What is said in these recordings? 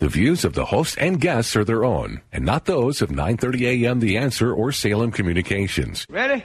The views of the host and guests are their own, and not those of 9:30 a.m. The Answer or Salem Communications. Ready?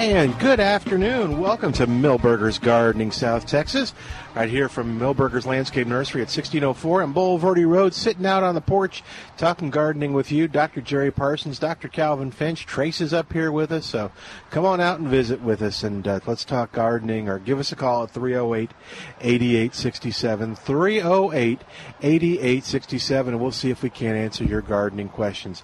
And good afternoon. Welcome to Milberger's Gardening, South Texas. Right here from Milberger's Landscape Nursery at 1604 and Bulverde Road, sitting out on the porch, talking gardening with you. Dr. Jerry Parsons, Dr. Calvin Finch. Trace is up here with us, so come on out and visit with us and uh, let's talk gardening or give us a call at 308 8867. 308 8867, and we'll see if we can't answer your gardening questions.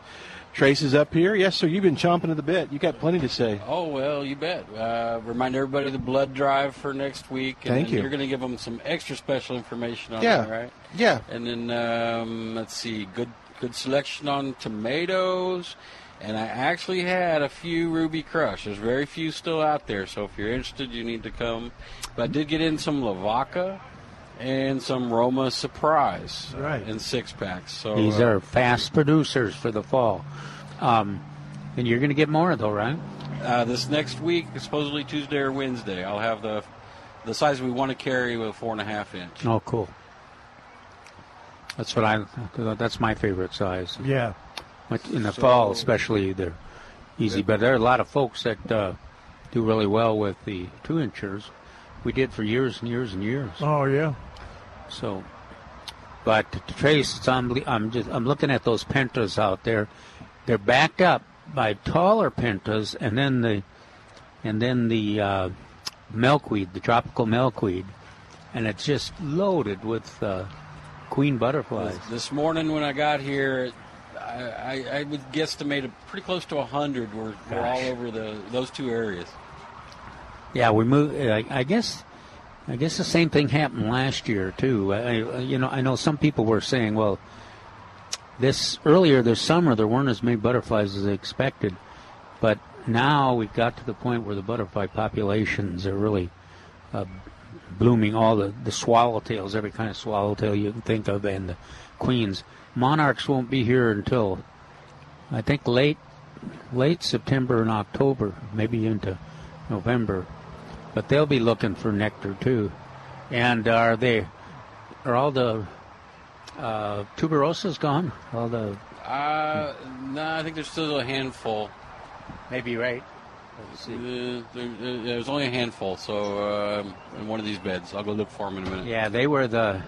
Trace is up here. Yes, sir. You've been chomping at the bit. You got plenty to say. Oh well, you bet. Uh, remind everybody of the blood drive for next week. And Thank you. You're going to give them some extra special information on Yeah. that, right? Yeah. And then um, let's see, good good selection on tomatoes. And I actually had a few Ruby Crush. There's very few still out there, so if you're interested, you need to come. But I did get in some Lavaca and some Roma Surprise uh, Right. in six packs. So These uh, are fast producers for the fall. Um, and you're going to get more, though, right? Uh, this next week, supposedly Tuesday or Wednesday, I'll have the the size we want to carry with a four and a half inch. Oh, cool. That's what I. That's my favorite size. Yeah. But In the So- fall, especially, they're easy. But there are a lot of folks that uh, do really well with the two inchers. We did for years and years and years. Oh, yeah. So, but to trace, it's unbelie- I'm just I'm looking at those pentas out there. They're backed up by taller pentas, and then the and then the uh, milkweed, the tropical milkweed, and it's just loaded with uh, queen butterflies. This morning when I got here, I, I, I would guesstimate a pretty close to hundred were, were all over the those two areas. Yeah, we moved. I, I guess. I guess the same thing happened last year too. I, you know, I know some people were saying, well, this earlier this summer there weren't as many butterflies as expected, but now we've got to the point where the butterfly populations are really uh, blooming. All the the swallowtails, every kind of swallowtail you can think of, and the queens. Monarchs won't be here until I think late late September and October, maybe into November. But they'll be looking for nectar too. And are they? Are all the uh, tuberosas gone? All the Uh, no, I think there's still a handful. maybe right. Uh, there, there- there's only a handful, so um, in one of these beds, I'll go look for them in a minute. Yeah, they were the.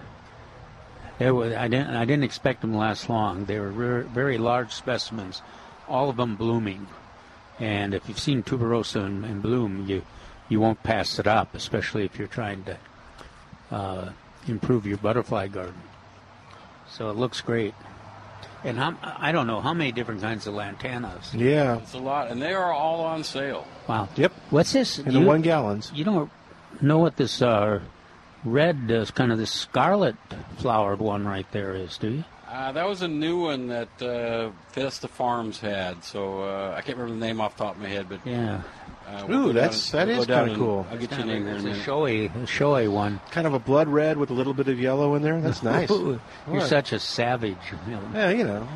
They were. I didn't. I didn't expect them to last long. They were re- very large specimens, all of them blooming. And if you've seen tuberosa in, in bloom, you you won't pass it up, especially if you're trying to uh, improve your butterfly garden. So it looks great. And how, I don't know how many different kinds of lantanas. Yeah. It's a lot, and they are all on sale. Wow. Yep. What's this? In the one gallons. You don't know what this uh, red, uh, kind of this scarlet flowered one right there is, do you? Uh, that was a new one that uh, Vesta Farms had, so uh, I can't remember the name off the top of my head, but Yeah. Uh, Ooh, go that's- down- that we'll is kinda cool. I'll get you a name here It's a showy, showy one. Kind of a blood red with a little bit of yellow in there. That's nice. Ooh, You're What? such a savage. you know. Yeah, you know.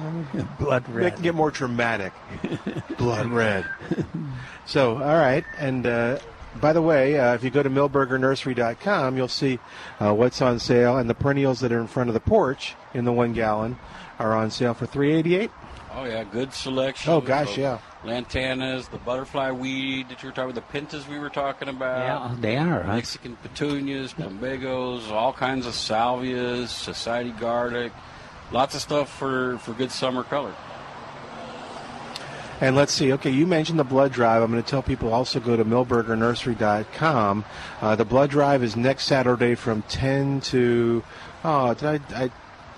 Blood They red. can get more dramatic. Blood red. So, all right. And uh, by the way, uh, if you go to milbergernursery.com, you'll see uh, what's on sale. And the perennials that are in front of the porch in the one gallon are on sale for three eighty eight. Oh yeah, good selection. Oh, gosh, yeah. Lantanas, the butterfly weed that you were talking about, the pentas we were talking about. Yeah, they are. huh? Mexican petunias, plumbagos, all kinds of salvias, society garlic, lots of stuff for, for good summer color. And let's see. Okay, you mentioned the blood drive. I'm going to tell people also go to milbergernursery.com. Uh, the blood drive is next Saturday from 10 to. Oh, did I? I,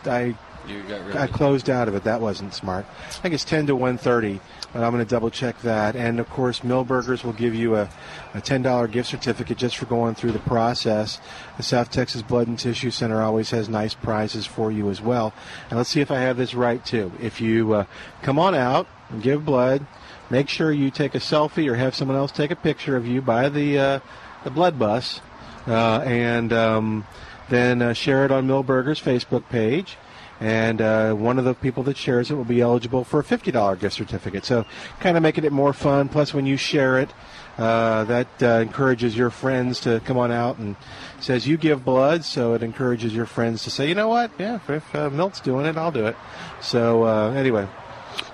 I You got I closed out of it. That wasn't smart. I think it's 10 to 1:30, but I'm going to double check that. And of course, Milberger's will give you a, a $10 gift certificate just for going through the process. The South Texas Blood and Tissue Center always has nice prizes for you as well. And let's see if I have this right too. If you uh, come on out and give blood, make sure you take a selfie or have someone else take a picture of you by the uh, the blood bus, uh, and um, then uh, share it on Milberger's Facebook page. And uh, one of the people that shares it will be eligible for a $50 gift certificate. So, kind of making it more fun. Plus, when you share it, uh, that uh, encourages your friends to come on out and says you give blood. So it encourages your friends to say, you know what? Yeah, if uh, Milt's doing it, I'll do it. So uh, anyway,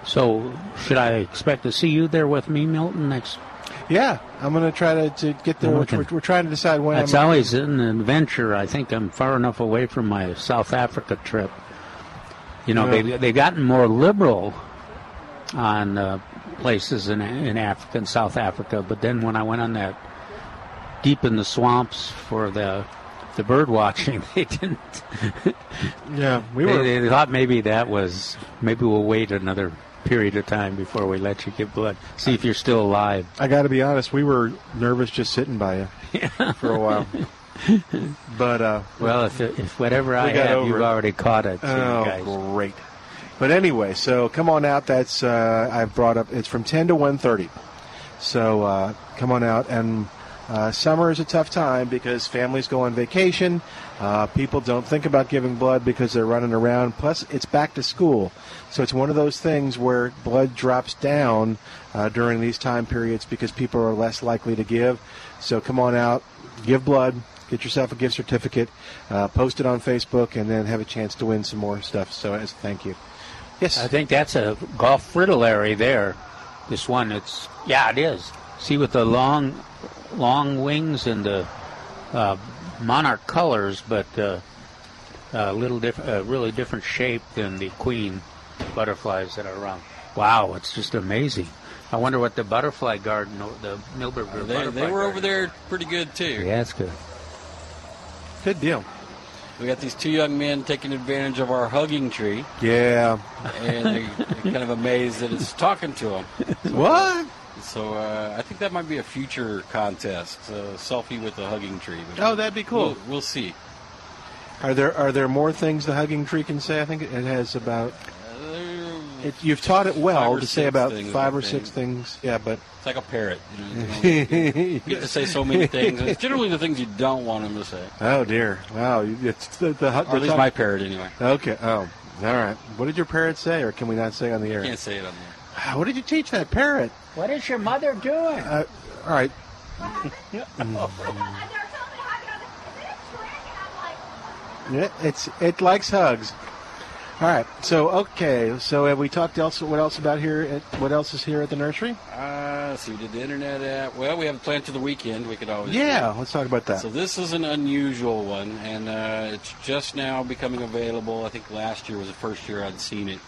So, should I expect to see you there with me, Milton, next? yeah, I'm going to try to, to get there. We're, we're trying to decide when. That's I'm, always an adventure. I think I'm far enough away from my South Africa trip. You know, Yeah. they they've gotten more liberal on uh, places in in Africa and South Africa. But then when I went on that deep in the swamps for the the bird watching, they didn't. yeah, we were. they thought maybe that was maybe we'll wait another period of time before we let you give blood. See if you're still alive. I got to be honest, we were nervous just sitting by you for a while. but uh, Well, if, if whatever I have, you've it. already caught it. so Oh, guys. great! But anyway, so come on out. That's uh, I've brought up. It's from ten to 1.30. So uh, come on out. And uh, summer is a tough time because families go on vacation. Uh, people don't think about giving blood because they're running around. Plus, it's back to school, so it's one of those things where blood drops down uh, during these time periods because people are less likely to give. So come on out, give blood. Get yourself a gift certificate, uh, post it on Facebook, and then have a chance to win some more stuff. So, as thank you. Yes. I think that's a gulf fritillary there. This one, it's yeah, it is. See with the long, long wings and the uh, monarch colors, but uh, a little different, a really different shape than the queen butterflies that are around. Wow, it's just amazing. I wonder what the butterfly garden, the Milberg They, butterfly they were over there pretty good too. Yeah, it's good. Good deal. We got these two young men taking advantage of our hugging tree, Yeah. and they, they're kind of amazed that it's talking to them. What? So uh, I think that might be a future contest, a selfie with the hugging tree. But Oh, that'd be cool. We'll, we'll see. Are there are there more things the hugging tree can say? I think it has about. It, you've taught it well to say about five or six things. Yeah, but It's like a parrot. You, know, you oh get to say so many things. and It's generally the things you don't want them to say. Oh dear, wow! It's the, the, Or at least the my parrot, anyway. Okay. Oh, all right. What did your parrot say, or can we not say on the air? Can't say it on there. What did you teach that parrot? What is your mother doing? Uh, all right. Yeah, it's it likes hugs. All right. So okay. So have we talked else? What else about here? At, what else is here at the nursery? Uh, see, we did the internet app. Well, we have a plan for the weekend. We could always. Yeah. Let's talk about that. So this is an unusual one, and uh, it's just now becoming available. I think last year was the first year I'd seen it.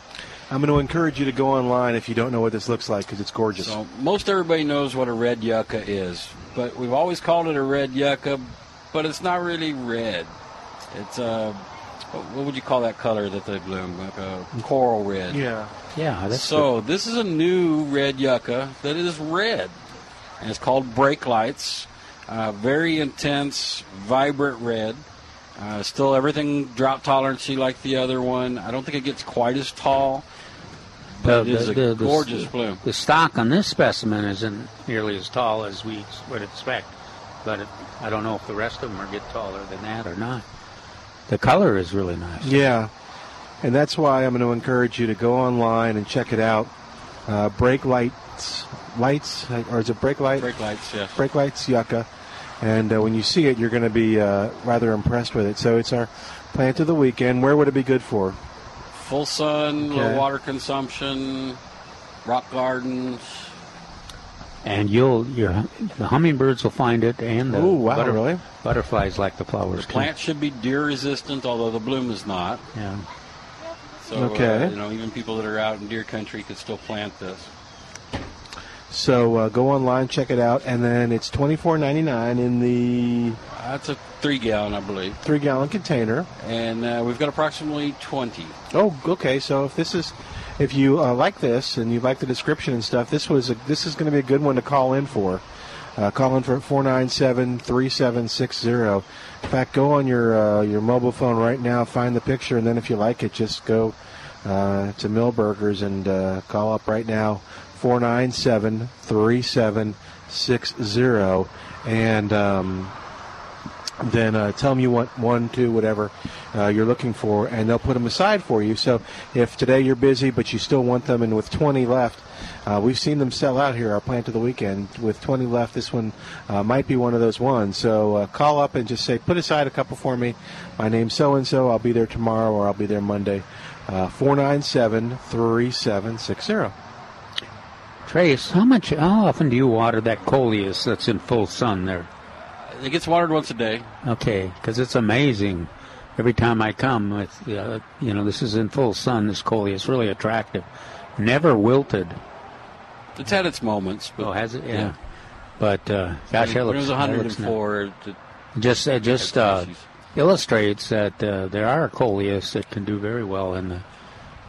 I'm going to encourage you to go online if you don't know what this looks like because it's gorgeous. So most everybody knows what a red yucca is, but we've always called it a red yucca, but it's not really red. It's uh, what what would you call that color that they bloom? Like a coral red. yeah. yeah, that's So this is a new red yucca that is red, and it's called brake lights. Uh, very intense, vibrant red. Uh, still everything drought tolerancy like the other one. I don't think it gets quite as tall, but it is a the- gorgeous bloom. The stock on this specimen isn't nearly as tall as we would expect, but it, I don't know if the rest of them are get taller than that or not. The color is really nice. Yeah. And that's why I'm going to encourage you to go online and check it out. Uh, brake lights, lights, or is it brake light? Brake lights, yeah. Brake lights, yucca. And uh, when you see it, you're going to be uh, rather impressed with it. So it's our plant of the weekend. Where would it be good for? full sun, low Okay. water consumption, rock gardens. And you'll your the hummingbirds will find it, and the Ooh, wow, really? butterflies like the flowers. too. Plant should be deer resistant, although the bloom is not. Yeah. So, Okay. uh, you know, even people that are out in deer country could still plant this. So uh, go online, check it out, and then it's twenty four ninety nine in the That's a three gallon, I believe. three gallon container. And uh, we've got approximately 20. Oh, okay. So if this is, if you uh, like this and you like the description and stuff, this was a, this is going to be a good one to call in for. Uh, call in for 497-3760. In fact, go on your uh, your mobile phone right now, find the picture, and then if you like it, just go uh, to Milberger's and uh, call up right now 497-3760 and. Um, then uh, tell them you want one, two, whatever uh, you're looking for, and they'll put them aside for you. So if today you're busy but you still want them, and with 20 left, uh, we've seen them sell out here. Our plant of the weekend with 20 left, this one uh, might be one of those ones. So uh, call up and just say, put aside a couple for me. My name's so and so. I'll be there tomorrow, or I'll be there Monday. Uh, Four nine seven three seven six zero. Trace, how much? How often do you water that coleus that's in full sun there? It gets watered once a day. Okay, because it's amazing. Every time I come, it's, uh, you know, this is in full sun. This coleus is really attractive. Never wilted. It's had its moments, but Oh, has it? Yeah. Yeah. But uh, gosh, that when looks. it was that looks nice. 104. It, Just uh, just uh, illustrates that uh, there are coleus that can do very well in the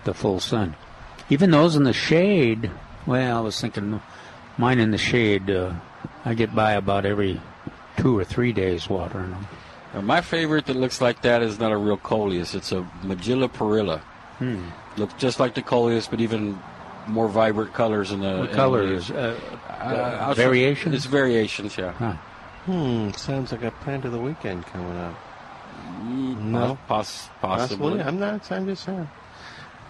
the full sun. Even those in the shade. Well, I was thinking, mine in the shade. Uh, I get by about every two or three days watering them. Uh, my favorite that looks like that is not a real coleus. It's a Magilla perilla. Hmm. Looks just like the coleus, but even more vibrant colors in the What in color the is uh, Uh, I'll show- variations? It's variations, yeah. Huh. Hmm. Sounds like a plant of the weekend coming up. Mm, No. pos- possibly. I'm not. I'm just saying.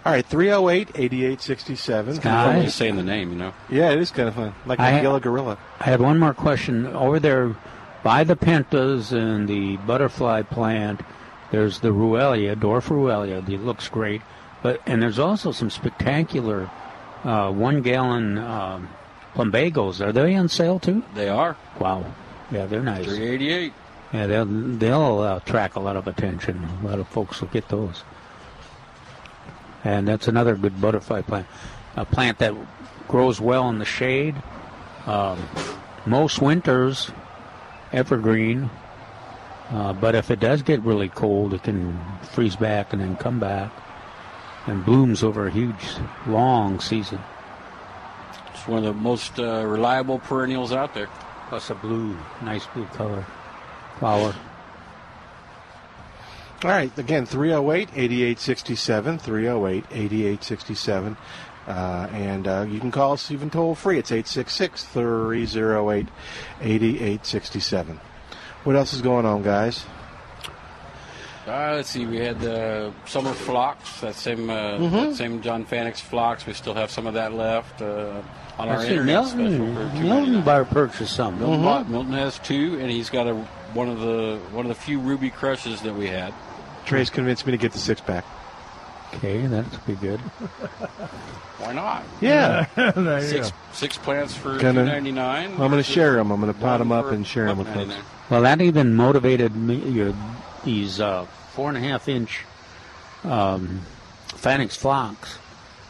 All right, 308 8867. Kind of fun just saying the name, you know. Yeah, it is kind of fun. Like I- a yellow gorilla. I had one more question. Over there by the pentas and the butterfly plant, there's the Ruellia, dwarf Ruellia. It looks great. But and there's also some spectacular uh, one gallon um, plumbagos. Are they on sale too? They are Wow. Yeah, they're nice. 388. Yeah, they'll they'll uh, attract a lot of attention. A lot of folks will get those. And that's another good butterfly plant. A plant that grows well in the shade. Um, most winters, evergreen. Uh, but if it does get really cold, it can freeze back and then come back. And blooms over a huge, long season. It's one of the most uh, reliable perennials out there. Plus a blue, nice blue color flower. All right, again, 308 8867. 308 8867. Uh, and uh, you can call us even toll free. It's 866 308 8867. What else is going on, guys? Uh, let's see. We had the summer phlox. That same uh, Mm-hmm. that same John Fanick phlox. We still have some of that left uh, on our I see internet special Milton, for Milton $2.99. Bar purchased some. Milton, bought- Milton has two, and he's got a one of the one of the few ruby crushes that we had. Trace convinced me to get the six pack. Okay, that's be good. Why not? Yeah. There you Six go. six plants for Gonna- two ninety nine. I'm going to share them. I'm going to pot them up and share them with folks. Well, that even motivated me. Your, these uh, four and a half inch um, Phoenix phlox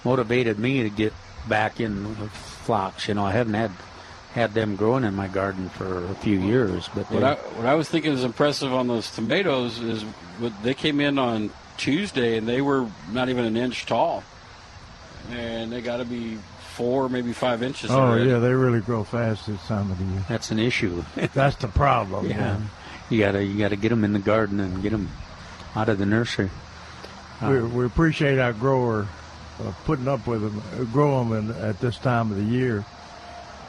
motivated me to get back in with phlox. You know, I haven't had had them growing in my garden for a few years, but What I, what I was thinking is impressive on those tomatoes is what they came in on Tuesday and they were not even an inch tall, and they got to be four, maybe five inches. Oh already. yeah, they really grow fast this time of the year. that's an issue. That's the problem. yeah, man. you gotta you gotta get them in the garden and get them out of the nursery. We, we appreciate our grower uh, putting up with them, uh, grow them in, at this time of the year.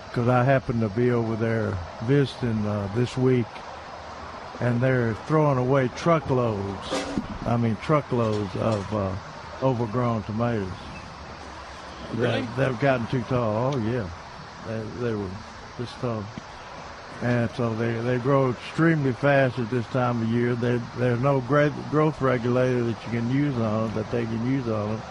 Because I happen to be over there visiting uh, this week, and they're throwing away truckloads. I mean, truckloads of uh, overgrown tomatoes. Really? They, they've gotten too tall. Oh yeah, they, they were this tall. and so they, they grow extremely fast at this time of year. There, there's no great growth regulator that you can use on them, that they can use on them.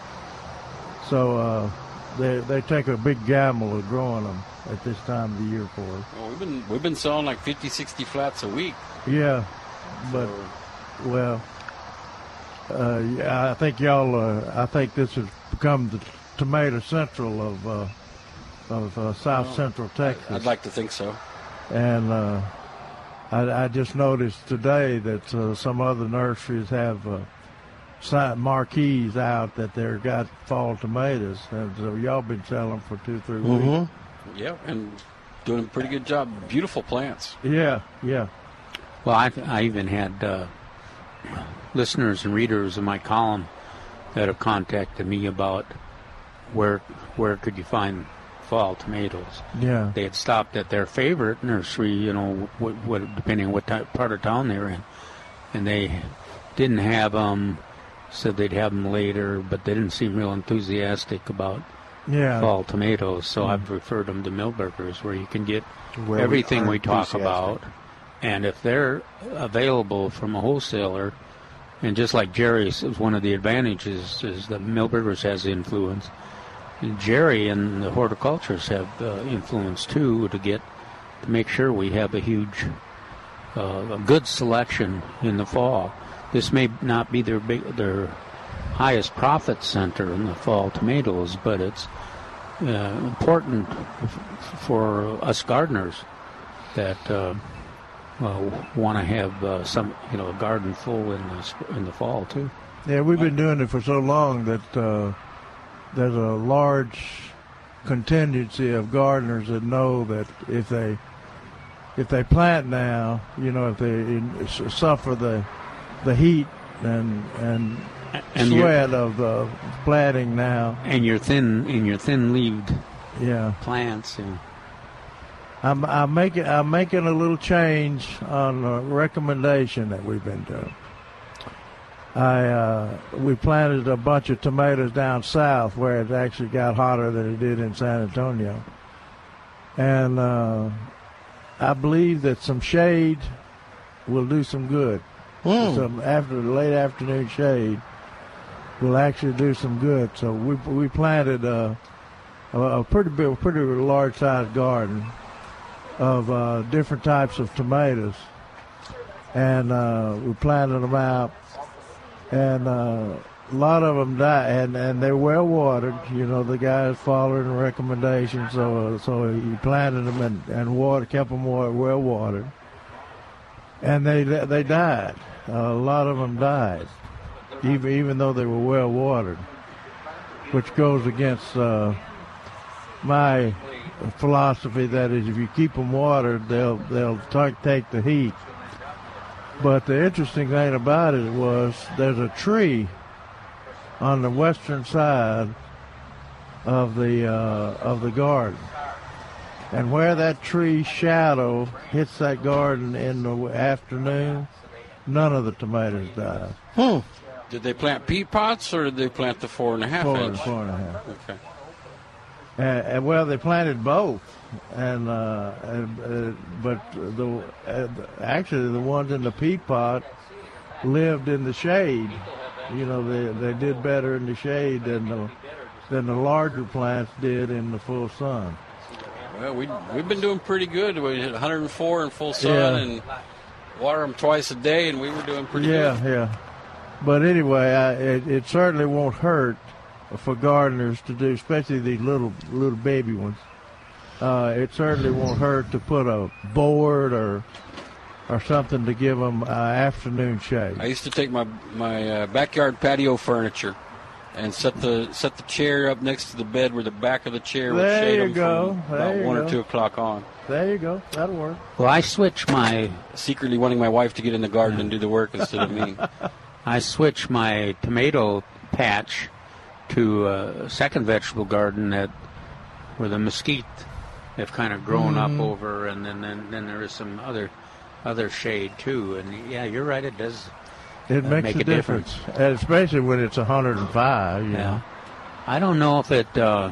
So uh, they, they take a big gamble of growing them at this time of the year for us. Well, we've been we've been selling like 50, 60 flats a week. Yeah, but well, uh, yeah, I think y'all. Uh, I think this has become the tomato central of uh, of uh, South Well, Central Texas. I'd like to think so. And uh, I, I just noticed today that uh, some other nurseries have uh, marquees out that they've got fall tomatoes, and so y'all been selling for two, three weeks. Yeah, and doing a pretty good job. Beautiful plants. Yeah, yeah. Well, I, I even had uh, listeners and readers of my column that have contacted me about where where could you find fall tomatoes. Yeah. They had stopped at their favorite nursery, you know, what, what depending on what type, part of town they were in, and they didn't have them. Said they'd have them later, but they didn't seem real enthusiastic about Yeah. fall tomatoes. So I've mm. referred them to Milberger's, where you can get Where everything are we, talk about, and if they're available from a wholesaler, and just like Jerry's one of the advantages is that Milberger's has influence. Jerry and the horticulturists have uh, influence too to get to make sure we have a huge, uh, a good selection in the fall. This may not be their big, their highest profit center in the fall tomatoes, but it's uh, important f- for us gardeners that uh, want to have uh, some, you know, a garden full in the in the fall too. Yeah, we've been doing it for so long that uh, there's a large contingency of gardeners that know that if they if they plant now, you know, if they suffer the the heat and and, And sweat of the planting now, And your thin, in your thin-leaved yeah, plants, and I'm I'm making I'm making a little change on a recommendation that we've been doing. I uh, we planted a bunch of tomatoes down south where it actually got hotter than it did in San Antonio, and uh, I believe that some shade will do some good. Some after the late afternoon shade will actually do some good. So we we planted uh, a, a pretty big, pretty large sized garden of uh, different types of tomatoes, and uh, we planted them out, and uh, a lot of them died, and, and they're well watered. You know, the guys following the recommendations, so so he planted them and and water kept them well watered, and they they died. a lot of them died, even even though they were well watered, which goes against. Uh, my philosophy that is if you keep them watered they'll they'll ta- take the heat but the interesting thing about it was there's a tree on the western side of the uh, of the garden and where that tree shadow hits that garden in the afternoon none of the tomatoes die Did they plant peat pots or did they plant the four and a half four, inch? four and a half Okay. Uh, uh, well, they planted both, and, uh, and uh, but the uh, actually the ones in the peat pot lived in the shade. You know, they they did better in the shade than the than the larger plants did in the full sun. Well, we we've been doing pretty good. We hit 104 in full sun Yeah. and water them twice a day, and we were doing pretty yeah, good. yeah. But anyway, I, it, it certainly won't hurt for gardeners to do, especially these little little baby ones. Uh, it certainly won't hurt to put a board or or something to give them uh, afternoon shade. I used to take my my uh, backyard patio furniture and set the set the chair up next to the bed where the back of the chair would There shade you them go. from about There you one go. or two o'clock on. There you go. That'll work. well, I switch my Secretly wanting my wife to get in the garden and do the work instead of me. I switch my tomato patch to a second vegetable garden that where the mesquite have kind of grown Mm-hmm. up over, and then, then then there is some other other shade too. And yeah, you're right. It does. It Uh, makes make a, a difference, And especially when it's 105. You Yeah. know. I don't know if it. Uh,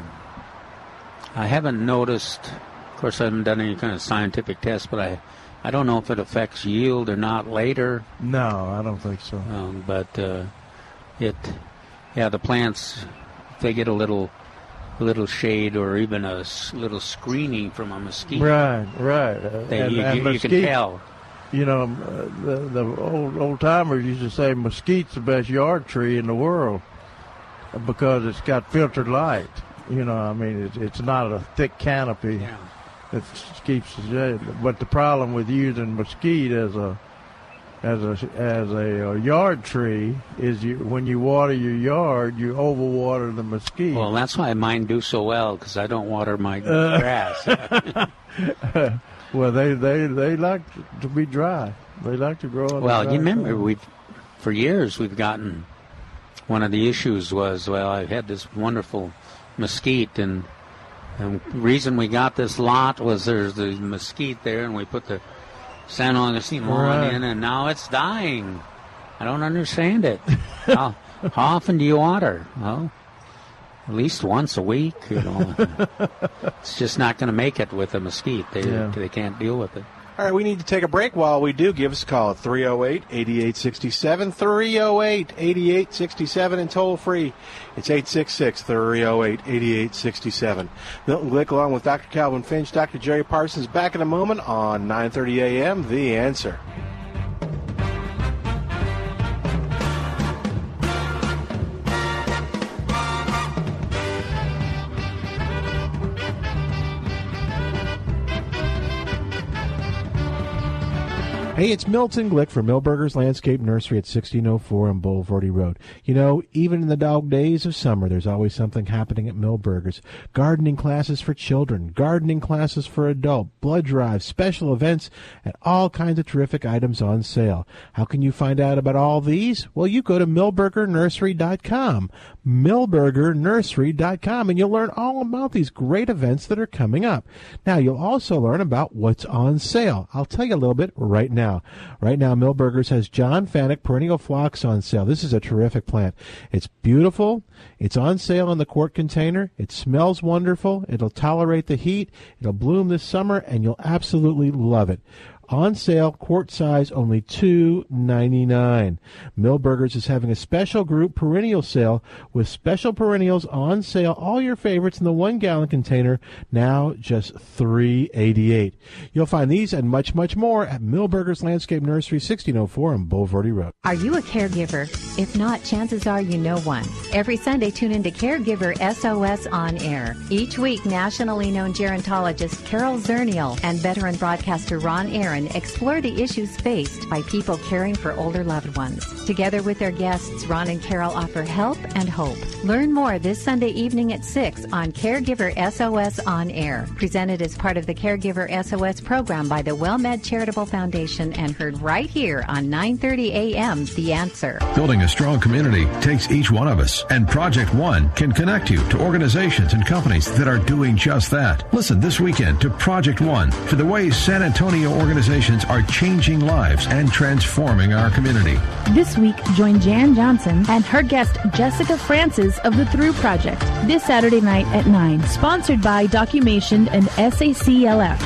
I haven't noticed Of course, I haven't done any kind of scientific test, but I, I don't know if it affects yield or not later. No, I don't think so. Um, but uh, it, yeah, the plants, if they get a little, a little shade or even a s- little screening from a mesquite, Right, right. Uh, they, and- you, and you- you can tell. You know, uh, the, the old old timers used to say mesquite's the best yard tree in the world because it's got filtered light. You know, I mean, it's, it's not a thick canopy Yeah. that keeps the shade. But the problem with using mesquite as a as a as a, uh yard tree is you when you water your yard, you overwater the mesquite. Well, that's why mine do so well because I don't water my Uh. grass. well, they, they they like to be dry. They like to grow. on Well, you remember we've for years we've gotten one of the issues was well I had this wonderful mesquite and and the reason we got this lot was there's the mesquite there and we put the San Augustine Right. in and now it's dying. I don't understand it. how, how often do you water? Well, at least once a week. You know, it's just not going to make it with a mesquite. They Yeah. they can't deal with it. All right, we need to take a break. While we do, give us a call at 308 8867. 308 8867 and toll free. It's 866 308 8867. Milton Glick along with Dr. Calvin Finch, Dr. Jerry Parsons back in a moment on 930 a.m. The Answer. Hey, it's Milton Glick from Milberger's Landscape Nursery at 1604 on Bulverde Road. You know, even in the dog days of summer, there's always something happening at Milberger's. Gardening classes for children, gardening classes for adult, blood drives, special events, and all kinds of terrific items on sale. How can you find out about all these? Well, you go to milbergernursery.com, milbergernursery.com, and you'll learn all about these great events that are coming up. Now, you'll also learn about what's on sale. I'll tell you a little bit right now. Right now, Milberger's has John Fanick perennial phlox on sale. This is a terrific plant. It's beautiful. It's on sale in the quart container. It smells wonderful. It'll tolerate the heat. It'll bloom this summer, and you'll absolutely love it. On sale, quart size, only two ninety nine. Milberger's is having a special group perennial sale with special perennials on sale. All your favorites in the one gallon container, now just three eighty eight. You'll find these and much, much more at Milberger's Landscape Nursery, sixteen oh four on Bulverde Road. Are you a caregiver? If not, chances are you know one. Every Sunday, tune into Caregiver SOS on air. Each week, nationally known gerontologist Carol Zernial and veteran broadcaster Ron Aaron explore the issues faced by people caring for older loved ones. Together with their guests, Ron and Carol offer help and hope. Learn more this Sunday evening at 6 on Caregiver SOS on air. Presented as part of the Caregiver SOS program by the WellMed Charitable Foundation and heard right here on 9:30 a.m. The Answer. Building a strong community takes each one of us, and Project One can connect you to organizations and companies that are doing just that. Listen this weekend to Project One for the ways San Antonio organizations are changing lives and transforming our community. This week, join Jan Johnson and her guest Jessica Francis of the Through Project this Saturday night at 9. Sponsored by Documation and SACLF.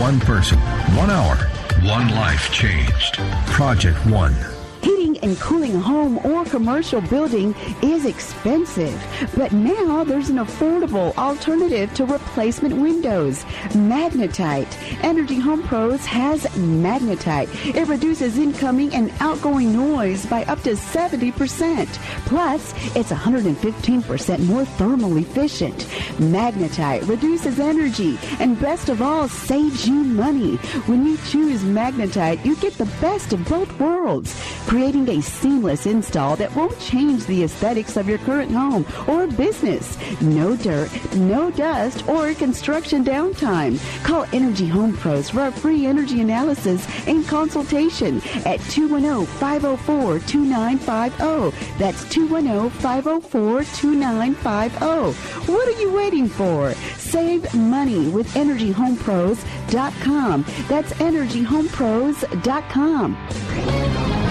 One person, one hour, one life changed. Project One. Heating and cooling a home or commercial building is expensive, but now there's an affordable alternative to replacement windows. Magnetite. Energy Home Pros has Magnetite. It reduces incoming and outgoing noise by up to 70%. Plus, it's 115% more thermal efficient. Magnetite reduces energy and best of all saves you money. When you choose Magnetite, you get the best of both worlds, creating a seamless install that won't change the aesthetics of your current home or business. No dirt, no dust, or construction downtime. Call Energy Home Pros for a free energy analysis and consultation at 210-504-2950. That's 210-504-2950. What are you waiting for? Save money with EnergyHomePros.com. That's EnergyHomePros.com.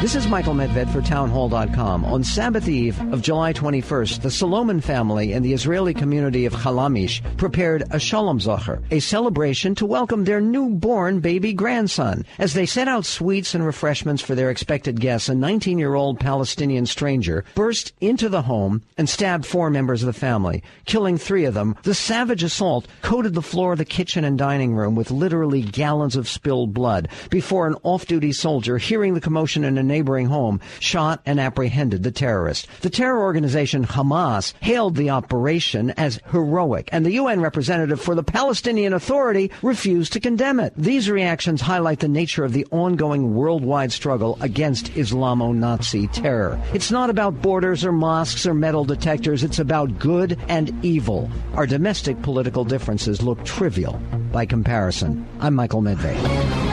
This is Michael Medved for townhall.com. On Sabbath Eve of July 21st, the Solomon family in the Israeli community of Chalamish prepared a Shalom Zocher, a celebration to welcome their newborn baby grandson. As they set out sweets and refreshments for their expected guests, a 19-year-old Palestinian stranger burst into the home and stabbed four members of the family, killing three of them. The savage assault coated the floor of the kitchen and dining room with literally gallons of spilled blood before an off-duty soldier, hearing the commotion in a neighboring home, shot and apprehended the terrorist. The terror organization Hamas hailed the operation as heroic, and the UN representative for the Palestinian Authority refused to condemn it. These reactions highlight the nature of the ongoing worldwide struggle against Islamo-Nazi terror. It's not about borders or mosques or metal detectors. It's about good and evil. Our domestic political differences look trivial by comparison. I'm Michael Medved.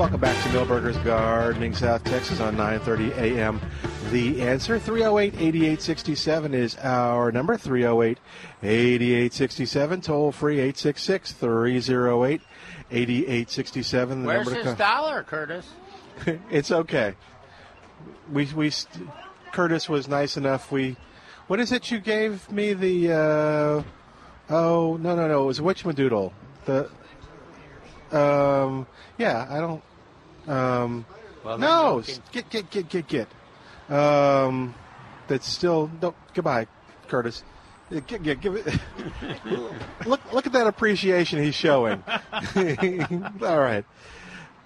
Welcome back to Milberger's Gardening, South Texas on 9:30 a.m. The answer 308-8867 is our number 308-8867 toll free 866-308-8867 the Where's number to his come. dollar, Curtis? it's okay. We we st- Curtis was nice enough. We what is it you gave me the uh, oh no no no it was Witchmadoodle the um yeah I don't um Well, no can- get get get get get um that's still no goodbye Curtis. Uh, Give, give, give it. look, look at that appreciation he's showing. All right.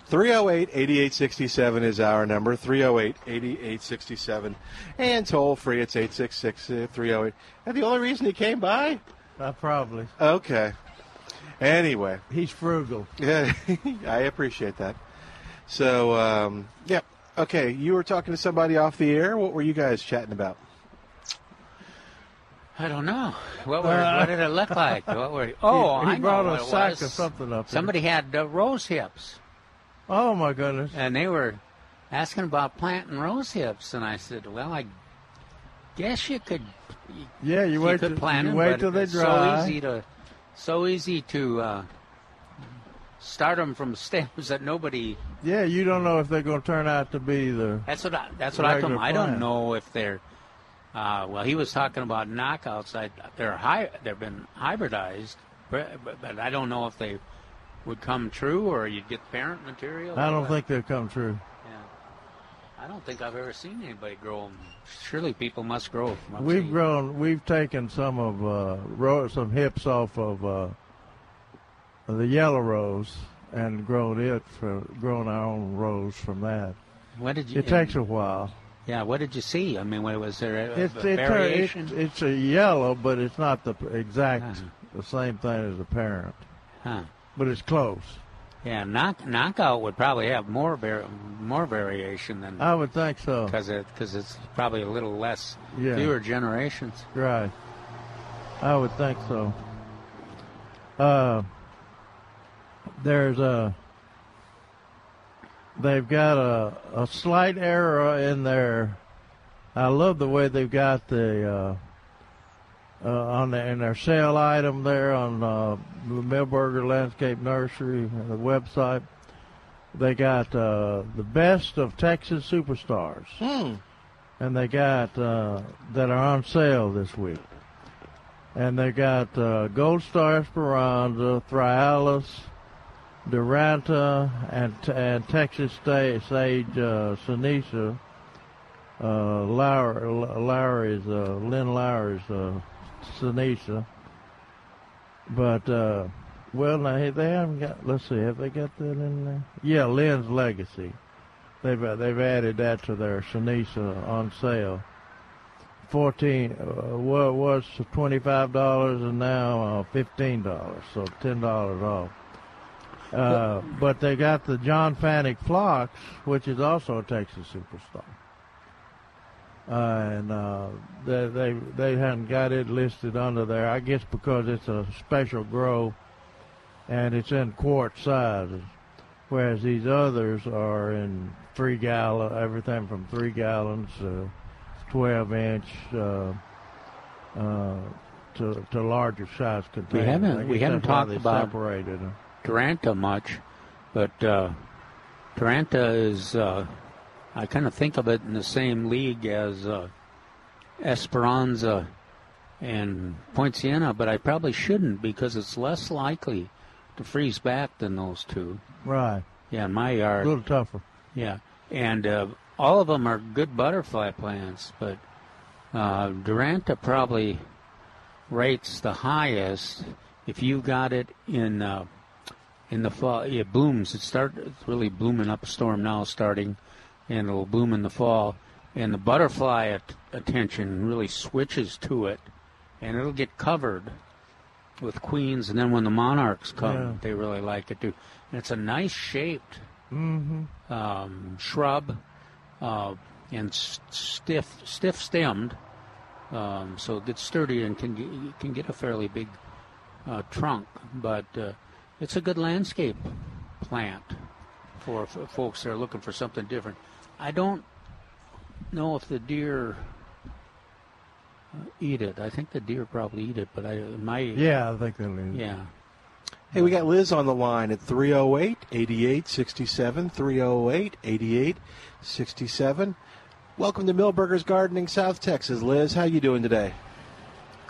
308 8867 is our number. 308 8867. And toll free, it's 866 308. And the only reason he came by? Uh, probably. Okay. Anyway. He's frugal. Yeah, I appreciate that. So, um, yeah. Okay, you were talking to somebody off the air. What were you guys chatting about? I don't know. What, were, Uh, what did it look like? What were, oh, he I brought what a it sack was. of something up. here. Somebody had uh, rose hips. Oh my goodness! And they were asking about planting rose hips, and I said, "Well, I guess you could. You, Yeah, you wait could till- plant you them, wait till they it's dry. So easy to, so easy to uh, start them from stems that nobody. Yeah, you don't know if they're going to turn out to be the. That's what I. That's what I told him. I don't know if they're. Uh, well, he was talking about knockouts. I, they're high. They've been hybridized, but, but, but I don't know if they would come true or you'd get parent material. I don't what. think they'll come true. I don't think I've ever seen anybody grow them. Surely people must grow from We've grown. We've taken some of uh, ro- some hips off of uh, the yellow rose and grown it for grown our own rose from that. What did you? It takes a while. Yeah, what did you see? I mean, what, was there a, It's a it, variation? it, it's a yellow, but it's not the exact the same thing as the parent. Huh. But it's close. Yeah, knock, knockout would probably have more var- more variation than I would think so. because it because it's probably a little less Yeah. fewer generations. Right. I would think so. Uh, there's a. They've got a, a slight error in there. I love the way they've got the uh, uh, on the, in their sale item there on uh, the Milberger Landscape Nursery the website. They got uh, the best of Texas superstars Hmm. and they got uh, that are on sale this week. And they got uh, Gold Star Esperanza, Thryallis, Duranta, and and Texas State Sage uh, Cenizo. Uh, Lowrey, Lowrey's uh, Lynn Lowrey's uh, Cenizo. But uh, well, now hey, they haven't got. Let's see, have they got that in there? Yeah, Lynn's Legacy. They've uh, they've added that to their Cenizo on sale. Fourteen uh, what was twenty five dollars and now uh, fifteen dollars, so ten dollars off. Uh, but they got the John Fanick Phlox, which is also a Texas superstar. Uh, and uh, they, they they hadn't got it listed under there. I guess because it's a special grow, and it's in quart sizes, whereas these others are in three gallon, everything from three gallons, uh, twelve inch, uh, uh, to, to larger size containers. I haven't- we haven't talked about- separated them. Duranta much, but uh, Duranta is, uh, I kind of think of it in the same league as uh, Esperanza and Poinciana, but I probably shouldn't because it's less likely to freeze back than those two. Right. Yeah, in my A little tougher. Yeah, and uh, all of them are good butterfly plants, but uh, Duranta probably rates the highest if you got it in uh, in the fall. It blooms. It start it's really blooming up a storm now, starting, and it'll bloom in the fall. And the butterfly at- attention really switches to it, and it'll get covered with queens. And then when the monarchs come, Yeah. they really like it too. And it's a nice shaped Mm-hmm. um, shrub uh, and s- stiff stiff stemmed, um, so it gets sturdy and can get, can get a fairly big uh, trunk. But uh, it's a good landscape plant for, for folks that are looking for something different. I don't know if the deer uh, eat it. I think the deer probably eat it, but I my Yeah, I think they'll eat it. yeah. Hey, we got Liz on the line at 308 8867. 308 8867. Welcome to Milberger's Gardening, South Texas. Liz, how are you doing today?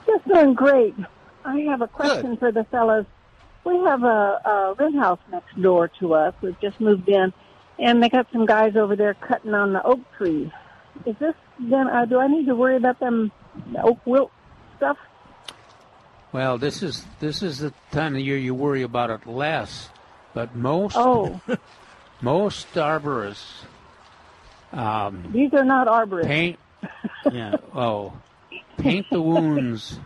Just doing great. I have a question for the fellows. We have a, a rent house next door to us. We've just moved in, and they got some guys over there cutting on the oak trees. Is this then? Uh, do I need to worry about them oak wilt stuff? Well, this is this is the time of year you worry about it less, but most Oh. most arborists um, These are not arborists. paint. Yeah. Oh, paint the wounds.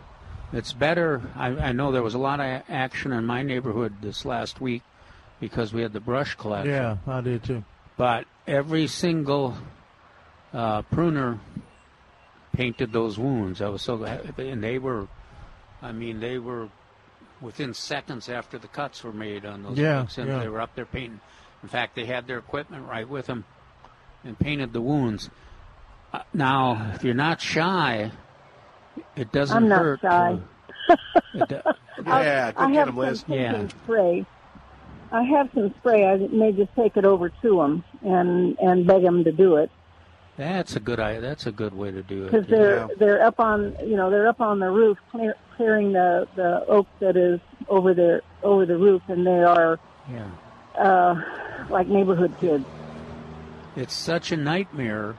It's better. I, I know there was a lot of action in my neighborhood this last week because we had the brush collection. Yeah, I did too. But every single uh, pruner painted those wounds. I was so and they were, I mean, they were within seconds after the cuts were made on those Yeah, books, and yeah. they were up there painting. In fact, they had their equipment right with them and painted the wounds. Uh, now, if you're not shy, it doesn't I'm not hurt. shy. to- it do- Yeah, I have some Yeah. spray. I have some spray. I may just take it over to them and and beg them to do it That's a good idea. That's a good way to do it. because they're they're up on you know they're up on the roof clear, clearing the the oak that is over the over the roof and they are yeah. uh like neighborhood kids. It's such a nightmare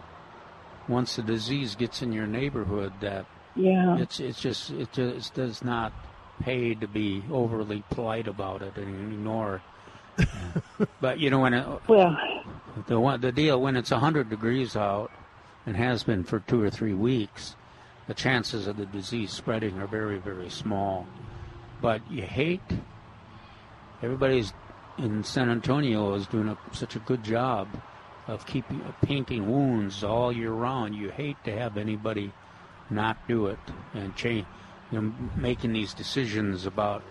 once the disease gets in your neighborhood that Yeah. it's it's just it just does not pay to be overly polite about it and ignore but you know when it, Well, the one the deal when it's hundred degrees out and has been for two or three weeks, the chances of the disease spreading are very very small. But you hate everybody's in San Antonio is doing a, such a good job of keeping painting wounds all year round. You hate to have anybody not do it and change, you know, making these decisions about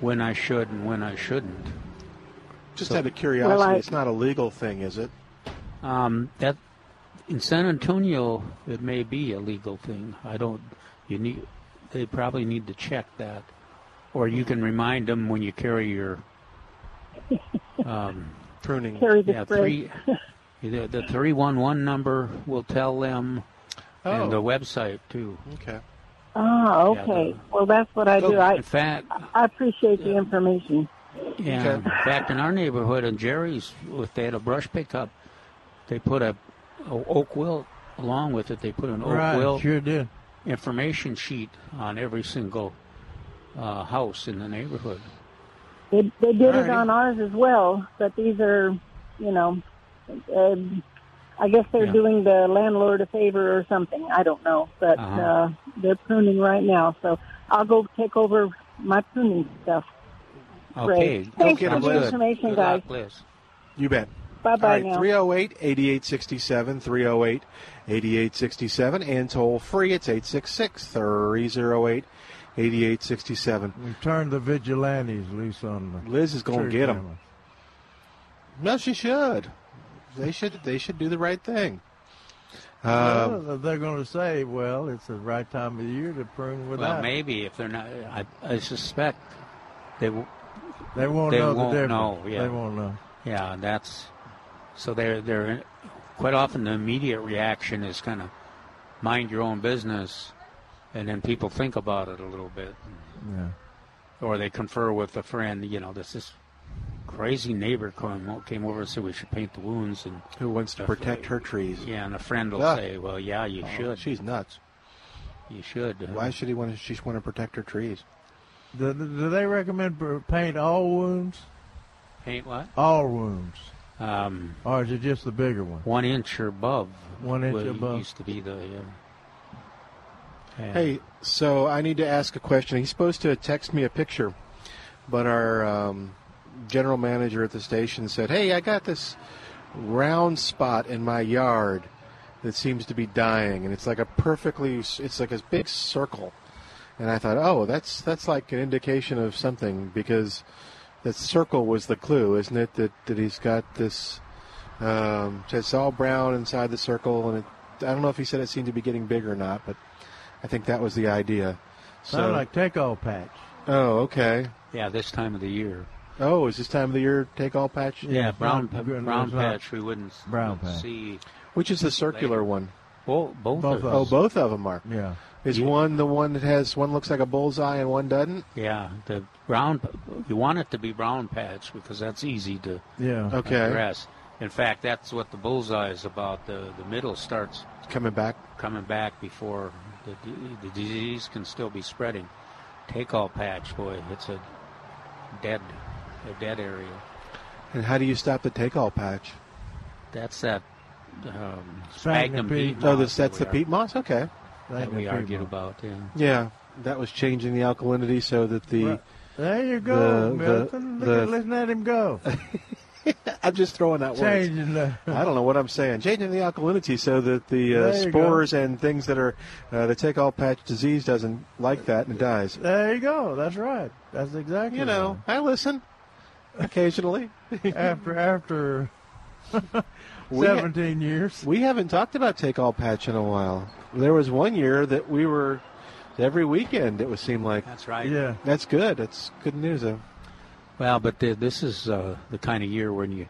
when I should and when I shouldn't. Just So- out of curiosity, Well, I- it's not a legal thing, is it? Um, that in San Antonio, it may be a legal thing. I don't. You need. They probably need to check that, or you can remind them when you carry your um, pruning. Carry the yeah, spray. three. The, the three one one number will tell them, Oh. and the website too. Okay. ah, Yeah, okay. well, that's what I do. Oh, I in fact, I appreciate the information. Yeah. In fact, in our neighborhood, in Jerry's, if they had a brush pickup, they put a, a oak wilt along with it. They put an oak Right, wilt sure did. information sheet on every single uh, house in the neighborhood. They they did it Alrighty. on ours as well, but these are, you know, um, I guess they're Yeah. doing the landlord a favor or something. I don't know, but Uh-huh. uh, they're pruning right now, so I'll go take over my pruning stuff. Okay. Great. Thanks get for 'em, the information, Good guys. luck, You bet. Bye bye. right, now. 308 8867, 308 8867, and toll free. It's 866 308 8867. We turned the vigilantes loose on the Liz is going to tree get them. No, she should. They should. They should do the right thing. Um, well, they're going to say, well, it's the right time of the year to prune without. Well, maybe if they're not, I, I suspect they w- They won't they know the won't difference. know. Yeah, They won't know. Yeah, that's so. They're they're quite often the immediate reaction is kind of mind your own business, and then people think about it a little bit, Yeah. or they confer with a friend. You know, this this crazy neighbor came came over and said we should paint the wounds, and Who wants to protect her trees? yeah, and a friend will Ah. say, well, yeah, you Oh, should. She's nuts. You should. Why should he want to? She want to protect her trees. Do, do they recommend paint all wounds? paint what? All wounds. Um, Or is it just the bigger one? one inch or above. One inch wa- above. used to be the. Uh, yeah. Hey, so I need to ask a question. He's supposed to text me a picture, but our um, general manager at the station said, "Hey, I got this round spot in my yard that seems to be dying, and it's like a perfectly, it's like a big circle." And I thought, "Oh, that's that's like an indication of something because that circle was the clue, isn't it? That that he's got this." Um, so it's all brown inside the circle, and it, I don't know if he said it seemed to be getting bigger or not, but I think that was the idea. So, Sound like take all patch. Oh, okay. yeah, this time of the year. Oh, is this time of the year take all patch? Yeah, brown not pa- brown patch. We wouldn't s- brown patch. see. Which is the circular one? Both, both, Both of of Oh, both of them are. Yeah. Is Yeah. one the one that has one looks like a bullseye and one doesn't? Yeah, the brown. You want it to be brown patch because that's easy to Yeah. Okay. address. In fact, that's what the bullseye is about. The the middle starts Coming back. coming back before the the disease can still be spreading. Take all patch, boy, it's a dead a dead area. And how do you stop the take all patch? That's that um, Sphagnum sphagnum peat. peat. Oh, moss this that's the that we peat moss. Okay. are- that we argued about. Yeah. Yeah, that was changing the alkalinity so that the. Right. There you go, the- Milton. the- Look the- at, listen at him go. I'm just throwing out words. Changing the. I don't know what I'm saying. Changing the alkalinity so that the uh, There you spores and things that are uh, the take all patch disease doesn't like that and it dies. There you go. That's right. That's exactly. You know, I listen occasionally. after after We ha- seventeen years. We haven't talked about take all patch in a while. There was one year that we were every weekend. It would seem like That's right. Yeah. that's good. That's good news. Though. Well, but the, this is uh, the kind of year when you,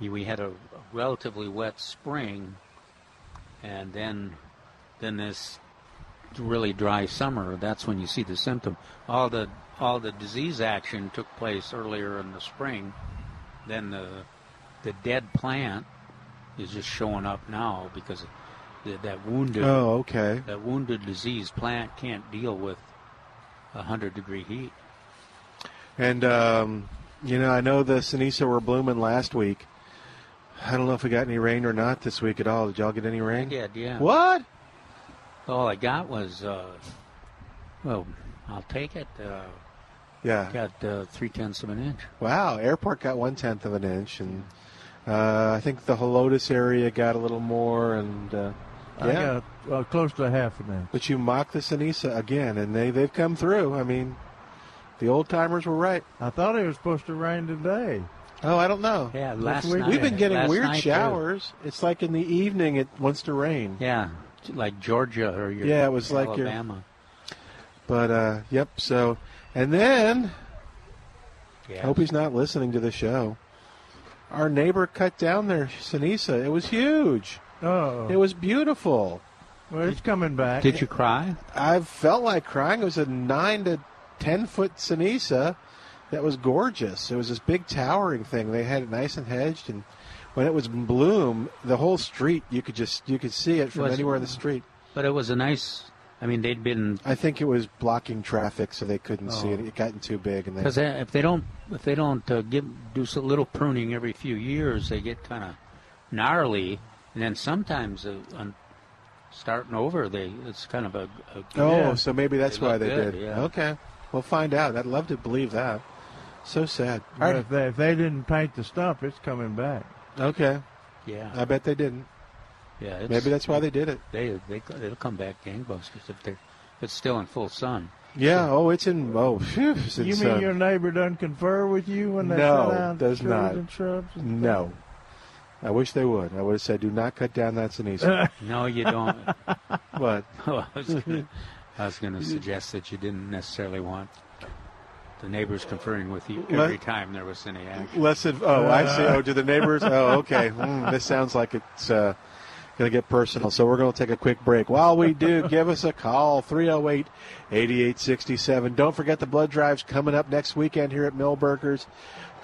you we had a relatively wet spring, and then then this really dry summer. That's when you see the symptom. All the all the disease action took place earlier in the spring. Then the the dead plant is just showing up now because the, that wounded Oh, okay. that wounded disease plant can't deal with a hundred degree heat. And um, you know, I know the Cenizo were blooming last week. I don't know if we got any rain or not this week at all. Did y'all get any I rain? did, yeah. What? All I got was, uh, well, I'll take it. Uh, Yeah. got uh, three tenths of an inch. Wow. Airport got one tenth of an inch, and uh, I think the Helotes area got a little more. And uh, I yeah. got uh, close to a half an inch. But you mock the Cenizo again, and they they've come through. I mean, the old timers were right. I thought it was supposed to rain today. Oh, I don't know. Yeah, last night. We've been getting weird night, too. showers. It's like in the evening it wants to rain. Yeah, like Georgia or your Yeah, it was like your- Alabama. But uh, yep. So, and then Yeah. hope he's not listening to the show. Our neighbor cut down their Cenizo. It was huge. Oh, It was beautiful. well, it's coming back. Did you cry? I felt like crying. It was a nine to ten foot Cenizo that was gorgeous. It was this big towering thing. They had it nice and hedged, and when it was in bloom, the whole street you could just you could see it from Was- anywhere in the street. But it was a nice. I mean, they'd been I think it was blocking traffic, so they couldn't see Oh. it. It gotten too big, and because they, if they don't if they don't uh, give do a little pruning every few years, they get kind of gnarly, and then sometimes uh, on starting over, they it's kind of a, a oh, Yeah. so maybe that's They why they good, did. yeah. Okay, we'll find out. I'd love to believe that. So sad. Right. if, they, if they didn't paint the stump, it's coming back. Okay, yeah I bet they didn't. yeah. It's, Maybe that's why they did it. they they they'll come back gangbusters if they are if it's still in full sun. Yeah. Oh, it's in. Oh, phew, it's you in mean sun. your neighbor doesn't confer with you when they No, cut down does trees not. and shrubs? and No. I wish they would. I would have said, "Do not cut down that cenizo." no, you don't. what? I I was going to suggest that you didn't necessarily want the neighbors conferring with you every Let- time there was any action. Listen, oh, I see. Oh, do the neighbors? Oh, okay. Mm, this sounds like it's uh, going to get personal. So we're going to take a quick break. While we do, give us a call 308 8867. Don't forget the blood drive's coming up next weekend here at Milberger's.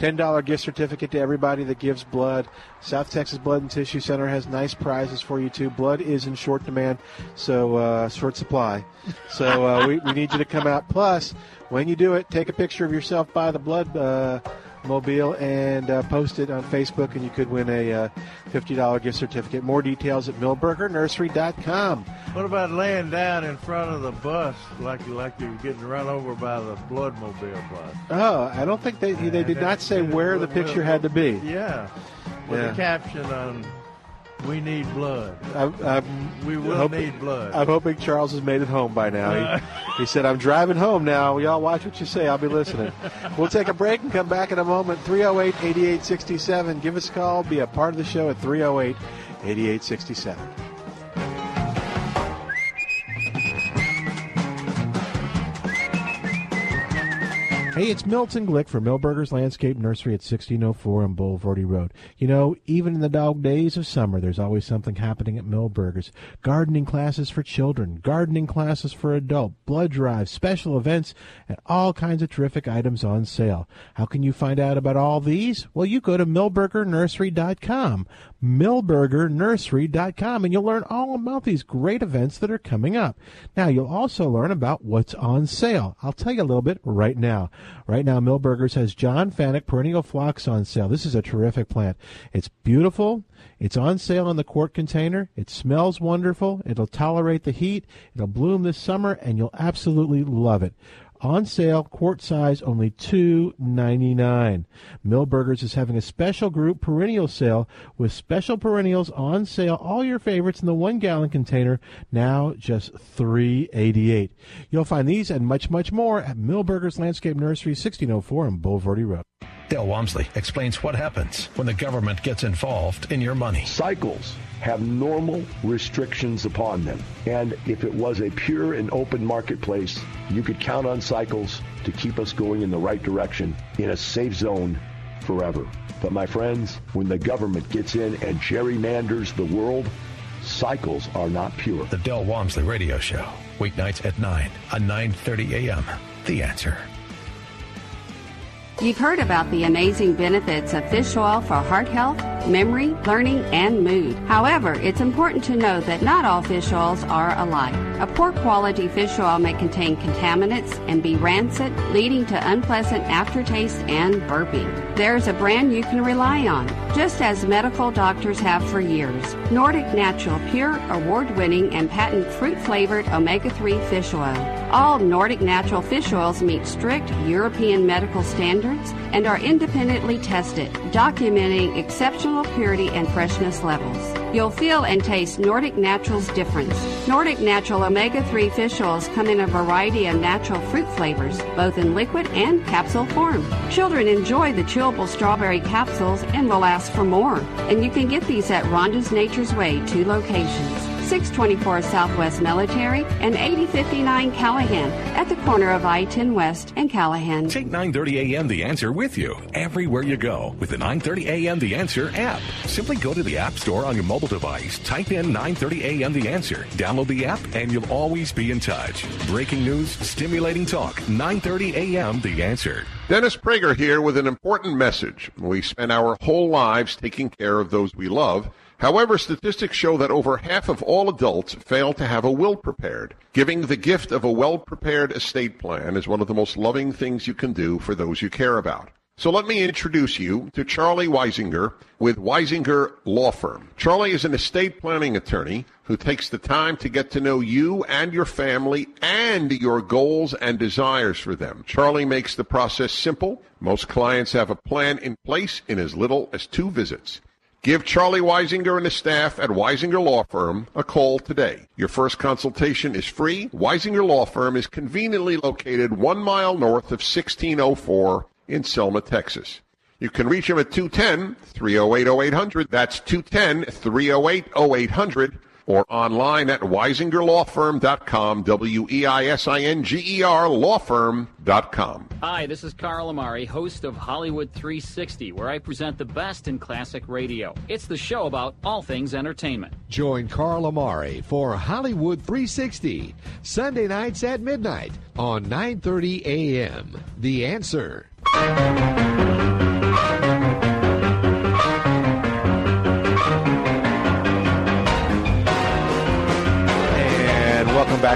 $10 gift certificate to everybody that gives blood. South Texas Blood and Tissue Center has nice prizes for you, too. Blood is in short demand, so uh, short supply. So uh, we, we need you to come out. Plus, when you do it, take a picture of yourself by the blood uh, mobile and uh, post it on Facebook, and you could win a uh, $50 gift certificate. More details at milbergernursery.com. What about laying down in front of the bus like like you're getting run over by the bloodmobile bus? Oh, I don't think they they did not say where the picture had to be. Yeah, with Yeah. a caption on "We need blood." I'm, I'm We will hoping- need blood. I'm hoping Charles has made it home by now. He, he said, I'm driving home now. Y'all watch what you say. I'll be listening. we'll take a break and come back in a moment. 308 8867. Give us a call. Be a part of the show at 308 8867. Hey, it's Milton Glick from Milberger's Landscape Nursery at 1604 on Bulverde Road. You know, even in the dog days of summer, there's always something happening at Milberger's. Gardening classes for children, gardening classes for adult, blood drives, special events, and all kinds of terrific items on sale. How can you find out about all these? Well, you go to milbergernursery.com, milbergernursery.com, and you'll learn all about these great events that are coming up. Now, you'll also learn about what's on sale. I'll tell you a little bit right now. Right now, Milberger's has John Fanick perennial phlox on sale. This is a terrific plant. It's beautiful. It's on sale in the quart container. It smells wonderful. It'll tolerate the heat. It'll bloom this summer, and you'll absolutely love it. On sale, quart size, only two ninety nine. Milberger's is having a special group perennial sale with special perennials on sale. All your favorites in the one gallon container, now just three eighty eight. You'll find these and much, much more at Milberger's Landscape Nursery, sixteen oh four on Bulverde Road. Dale Walmsley explains what happens when the government gets involved in your money. Cycles have normal restrictions upon them. And if it was a pure and open marketplace, you could count on cycles to keep us going in the right direction in a safe zone forever. But my friends, when the government gets in and gerrymanders the world, cycles are not pure. The Dell Walmsley Radio Show, weeknights at 9 on 9:30 a.m. The Answer. You've heard about the amazing benefits of fish oil for heart health, memory, learning, and mood. However, it's important to know that not all fish oils are alike. A poor quality fish oil may contain contaminants and be rancid, leading to unpleasant aftertaste and burping. There's a brand you can rely on, just as medical doctors have for years. Nordic Natural Pure, award winning, and patent fruit flavored omega 3 fish oil. All Nordic Natural fish oils meet strict European medical standards and are independently tested, documenting exceptional purity and freshness levels. You'll feel and taste Nordic Natural's difference. Nordic Natural omega 3 fish oils come in a variety of natural fruit flavors, both in liquid and capsule form. Children enjoy the chewable strawberry capsules and will ask for more. And you can get these at Rhonda's Nature's Way, two locations. 624 Southwest Military and 8059 Callahan at the corner of I-10 West and Callahan. Take 9:30 a.m. The Answer with you everywhere you go with the 9:30 a.m. The Answer app. Simply go to the App Store on your mobile device, type in 9:30 a.m. The Answer, download the app, and you'll always be in touch. Breaking news, stimulating talk. 9:30 a.m. The Answer. Dennis Prager here with an important message. We spend our whole lives taking care of those we love. However, statistics show that over half of all adults fail to have a will prepared. Giving the gift of a well prepared estate plan is one of the most loving things you can do for those you care about. So let me introduce you to Charlie Weisinger with Weisinger Law Firm. Charlie is an estate planning attorney who takes the time to get to know you and your family and your goals and desires for them. Charlie makes the process simple. Most clients have a plan in place in as little as two visits. Give Charlie Weisinger and his staff at Weisinger Law Firm a call today. Your first consultation is free. Weisinger Law Firm is conveniently located one mile north of 1604 in Selma, Texas. You can reach him at 210 308 0800. That's 210 308 0800 or online at weisingerlawfirm.com, W E I S I N G E R lawfirm.com. Hi, this is Carl Amari, host of Hollywood 360, where I present the best in classic radio. It's the show about all things entertainment. Join Carl Amari for Hollywood 360, Sunday nights at midnight on 9:30 a.m. The Answer.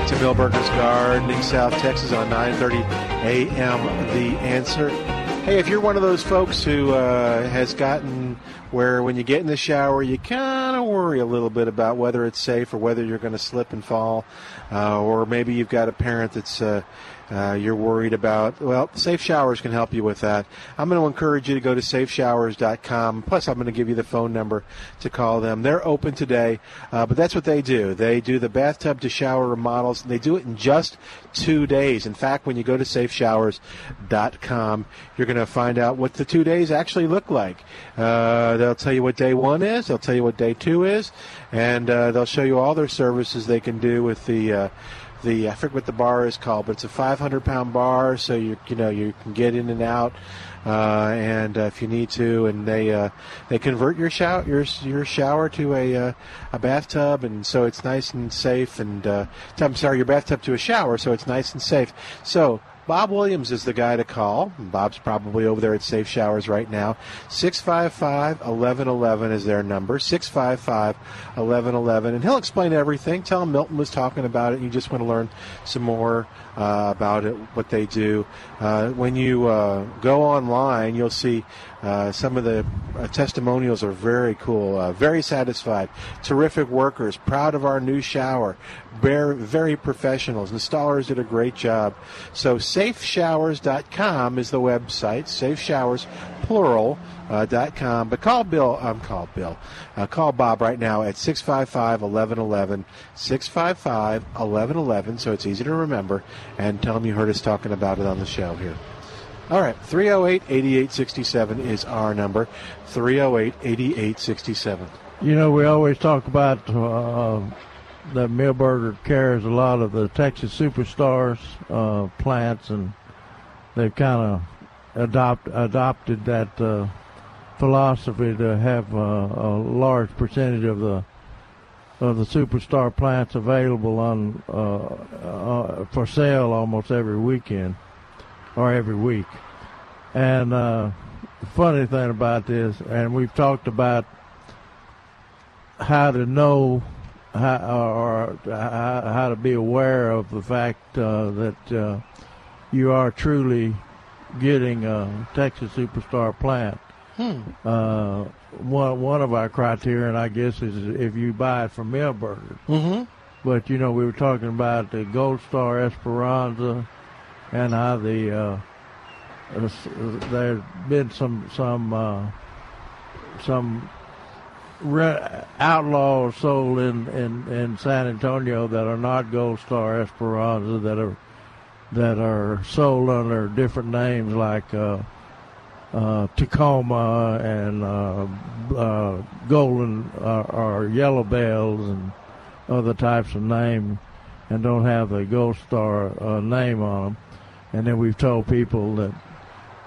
Back to Milberger's Gardening, South Texas on 9:30 a.m. The Answer. Hey, if you're one of those folks who uh, has gotten where when you get in the shower, you kind of worry a little bit about whether it's safe or whether you're going to slip and fall, uh, or maybe you've got a parent that's uh, uh, you're worried about. Well, Safe Showers can help you with that. I'm going to encourage you to go to safeshowers.com. Plus, I'm going to give you the phone number to call them. They're open today, uh, but that's what they do. They do the bathtub to shower remodels, and they do it in just two days. In fact, when you go to safeshowers.com, you're going to find out what the two days actually look like. Uh, they'll tell you what day one is. They'll tell you what day two is, and uh, they'll show you all their services they can do with the. The I forget what the bar is called, but it's a 500 pound bar, so you you know you can get in and out, uh, and uh, if you need to, and they uh, they convert your shower your your shower to a uh, a bathtub, and so it's nice and safe. And uh, I'm sorry, your bathtub to a shower, so it's nice and safe. So. Bob Williams is the guy to call. Bob's probably over there at Safe Showers right now. 655 1111 is their number. 655 1111. And he'll explain everything. Tell him Milton was talking about it. You just want to learn some more uh, about it, what they do. Uh, when you uh, go online, you'll see uh, some of the uh, testimonials are very cool, uh, very satisfied, terrific workers, proud of our new shower, very, very professionals. Installers did a great job. So safeshowers.com is the website. Safe Showers, plural. Uh, dot com. But call Bill. I'm um, Bill. Uh, call Bob right now at 655-1111. 655-1111. So it's easy to remember. And tell him you heard us talking about it on the show here. All right, 308 8867 is our number. 308 8867. You know, we always talk about uh, that Milberger carries a lot of the Texas Superstars uh, plants, and they've kind of adopt, adopted that uh, philosophy to have uh, a large percentage of the of the superstar plants available on uh, uh, for sale almost every weekend or every week. And uh, the funny thing about this, and we've talked about how to know how, or, how, to be aware of the fact uh, that uh, you are truly getting a Texas Superstar plant. Hmm. Uh, one one of our criterion, I guess, is if you buy it from Milberger's. Mm-hmm. But you know, we were talking about the Gold Star Esperanza and how the uh, uh, there's been some some uh, some re- outlaws sold in, in, in San Antonio that are not Gold Star Esperanza that are that are sold under different names like uh, uh, Tecoma and uh, uh, Golden uh, or Yellow Bells and other types of names, and don't have the Gold Star uh, name on them. And then we've told people that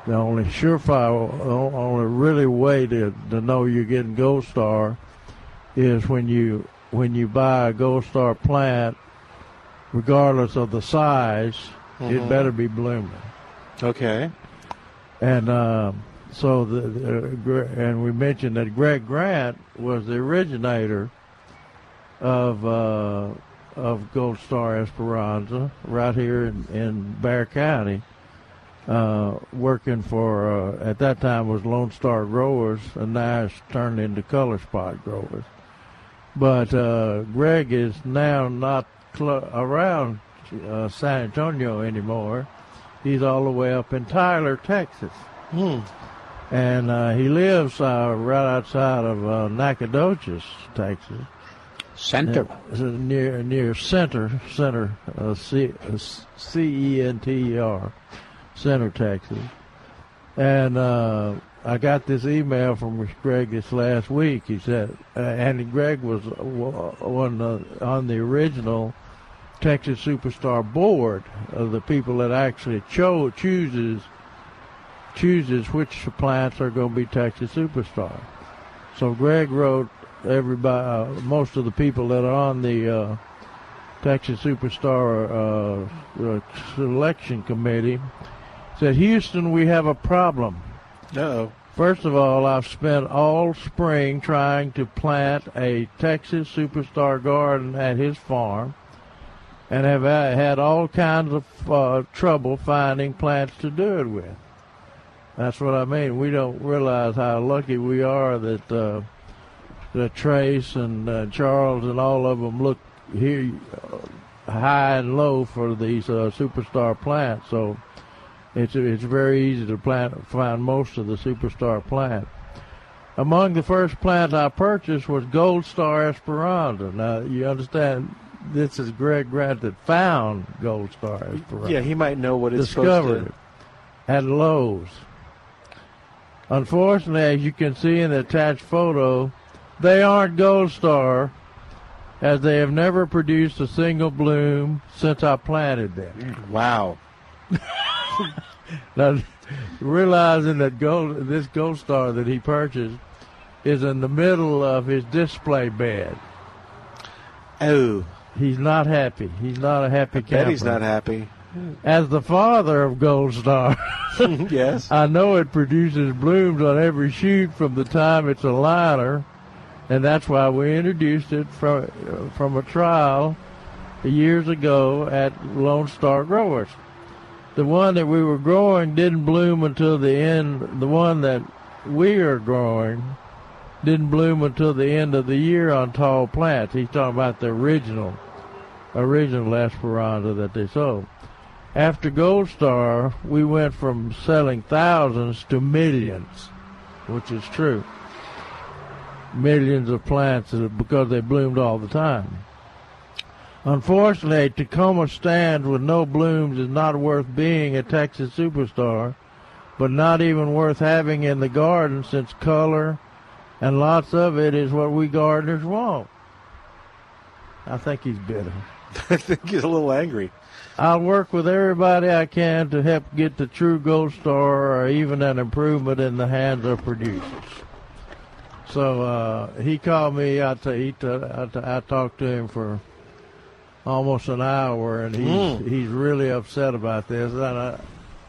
the only surefire, only really way to, to know you're getting Gold Star is when you when you buy a Gold Star plant, regardless of the size, mm-hmm. it better be blooming. Okay. And uh, so, the, the, and we mentioned that Greg Grant was the originator of uh, of Gold Star Esperanza right here in, in Bexar County uh, working for uh, at that time was Lone Star Growers, and now it's turned into Color Spot Growers. But uh, Greg is now not cl- around uh, San Antonio anymore. He's all the way up in Tyler, Texas. Hmm. And uh, he lives uh, right outside of Nacogdoches, Texas. Center. near near Center, Center, C E N T E R. Center, Texas. And uh, I got this email from Greg this last week. He said, uh, and Greg was on the, on the original Texas Superstar board of the people that actually cho- chooses chooses which plants are going to be Texas Superstar. So Greg wrote everybody, uh, most of the people that are on the uh, Texas Superstar uh, uh selection committee said, Houston, we have a problem. No. First of all, I've spent all spring trying to plant a Texas Superstar garden at his farm and have had all kinds of uh, trouble finding plants to do it with. That's what I mean. We don't realize how lucky we are that uh, Trace and uh, Charles and all of them look here uh, high and low for these uh, superstar plants. So it's it's very easy to plant find most of the superstar plant. Among the first plants I purchased was Gold Star Esperanza. Now you understand this is Greg Grant that found Gold Star. Yeah, he might know what it's discovered it at Lowe's. Unfortunately, as you can see in the attached photo, they aren't Gold Star, as they have never produced a single bloom since I planted them. Wow. now, realizing that gold, this Gold Star that he purchased is in the middle of his display bed. Oh. He's not happy. He's not a happy I bet he's not happy. As the father of Gold Star, yes, I know it produces blooms on every shoot from the time it's a liner, and that's why we introduced it from uh, from a trial years ago at Lone Star Growers. The one that we were growing didn't bloom until the end. The one that we are growing didn't bloom until the end of the year on tall plants. He's talking about the original, original Esperanza that they sold. After Gold Star, we went from selling thousands to millions, which is true. Millions of plants because they bloomed all the time. Unfortunately, a Tecoma stans with no blooms is not worth being a Texas superstar, but not even worth having in the garden since color and lots of it is what we gardeners want. I think he's bitter. I think he's a little angry. I'll work with everybody I can to help get the true gold star or even an improvement in the hands of producers. So uh, he called me. I, t- he t- I, t- I talked to him for almost an hour, and he's Mm. he's really upset about this. And I,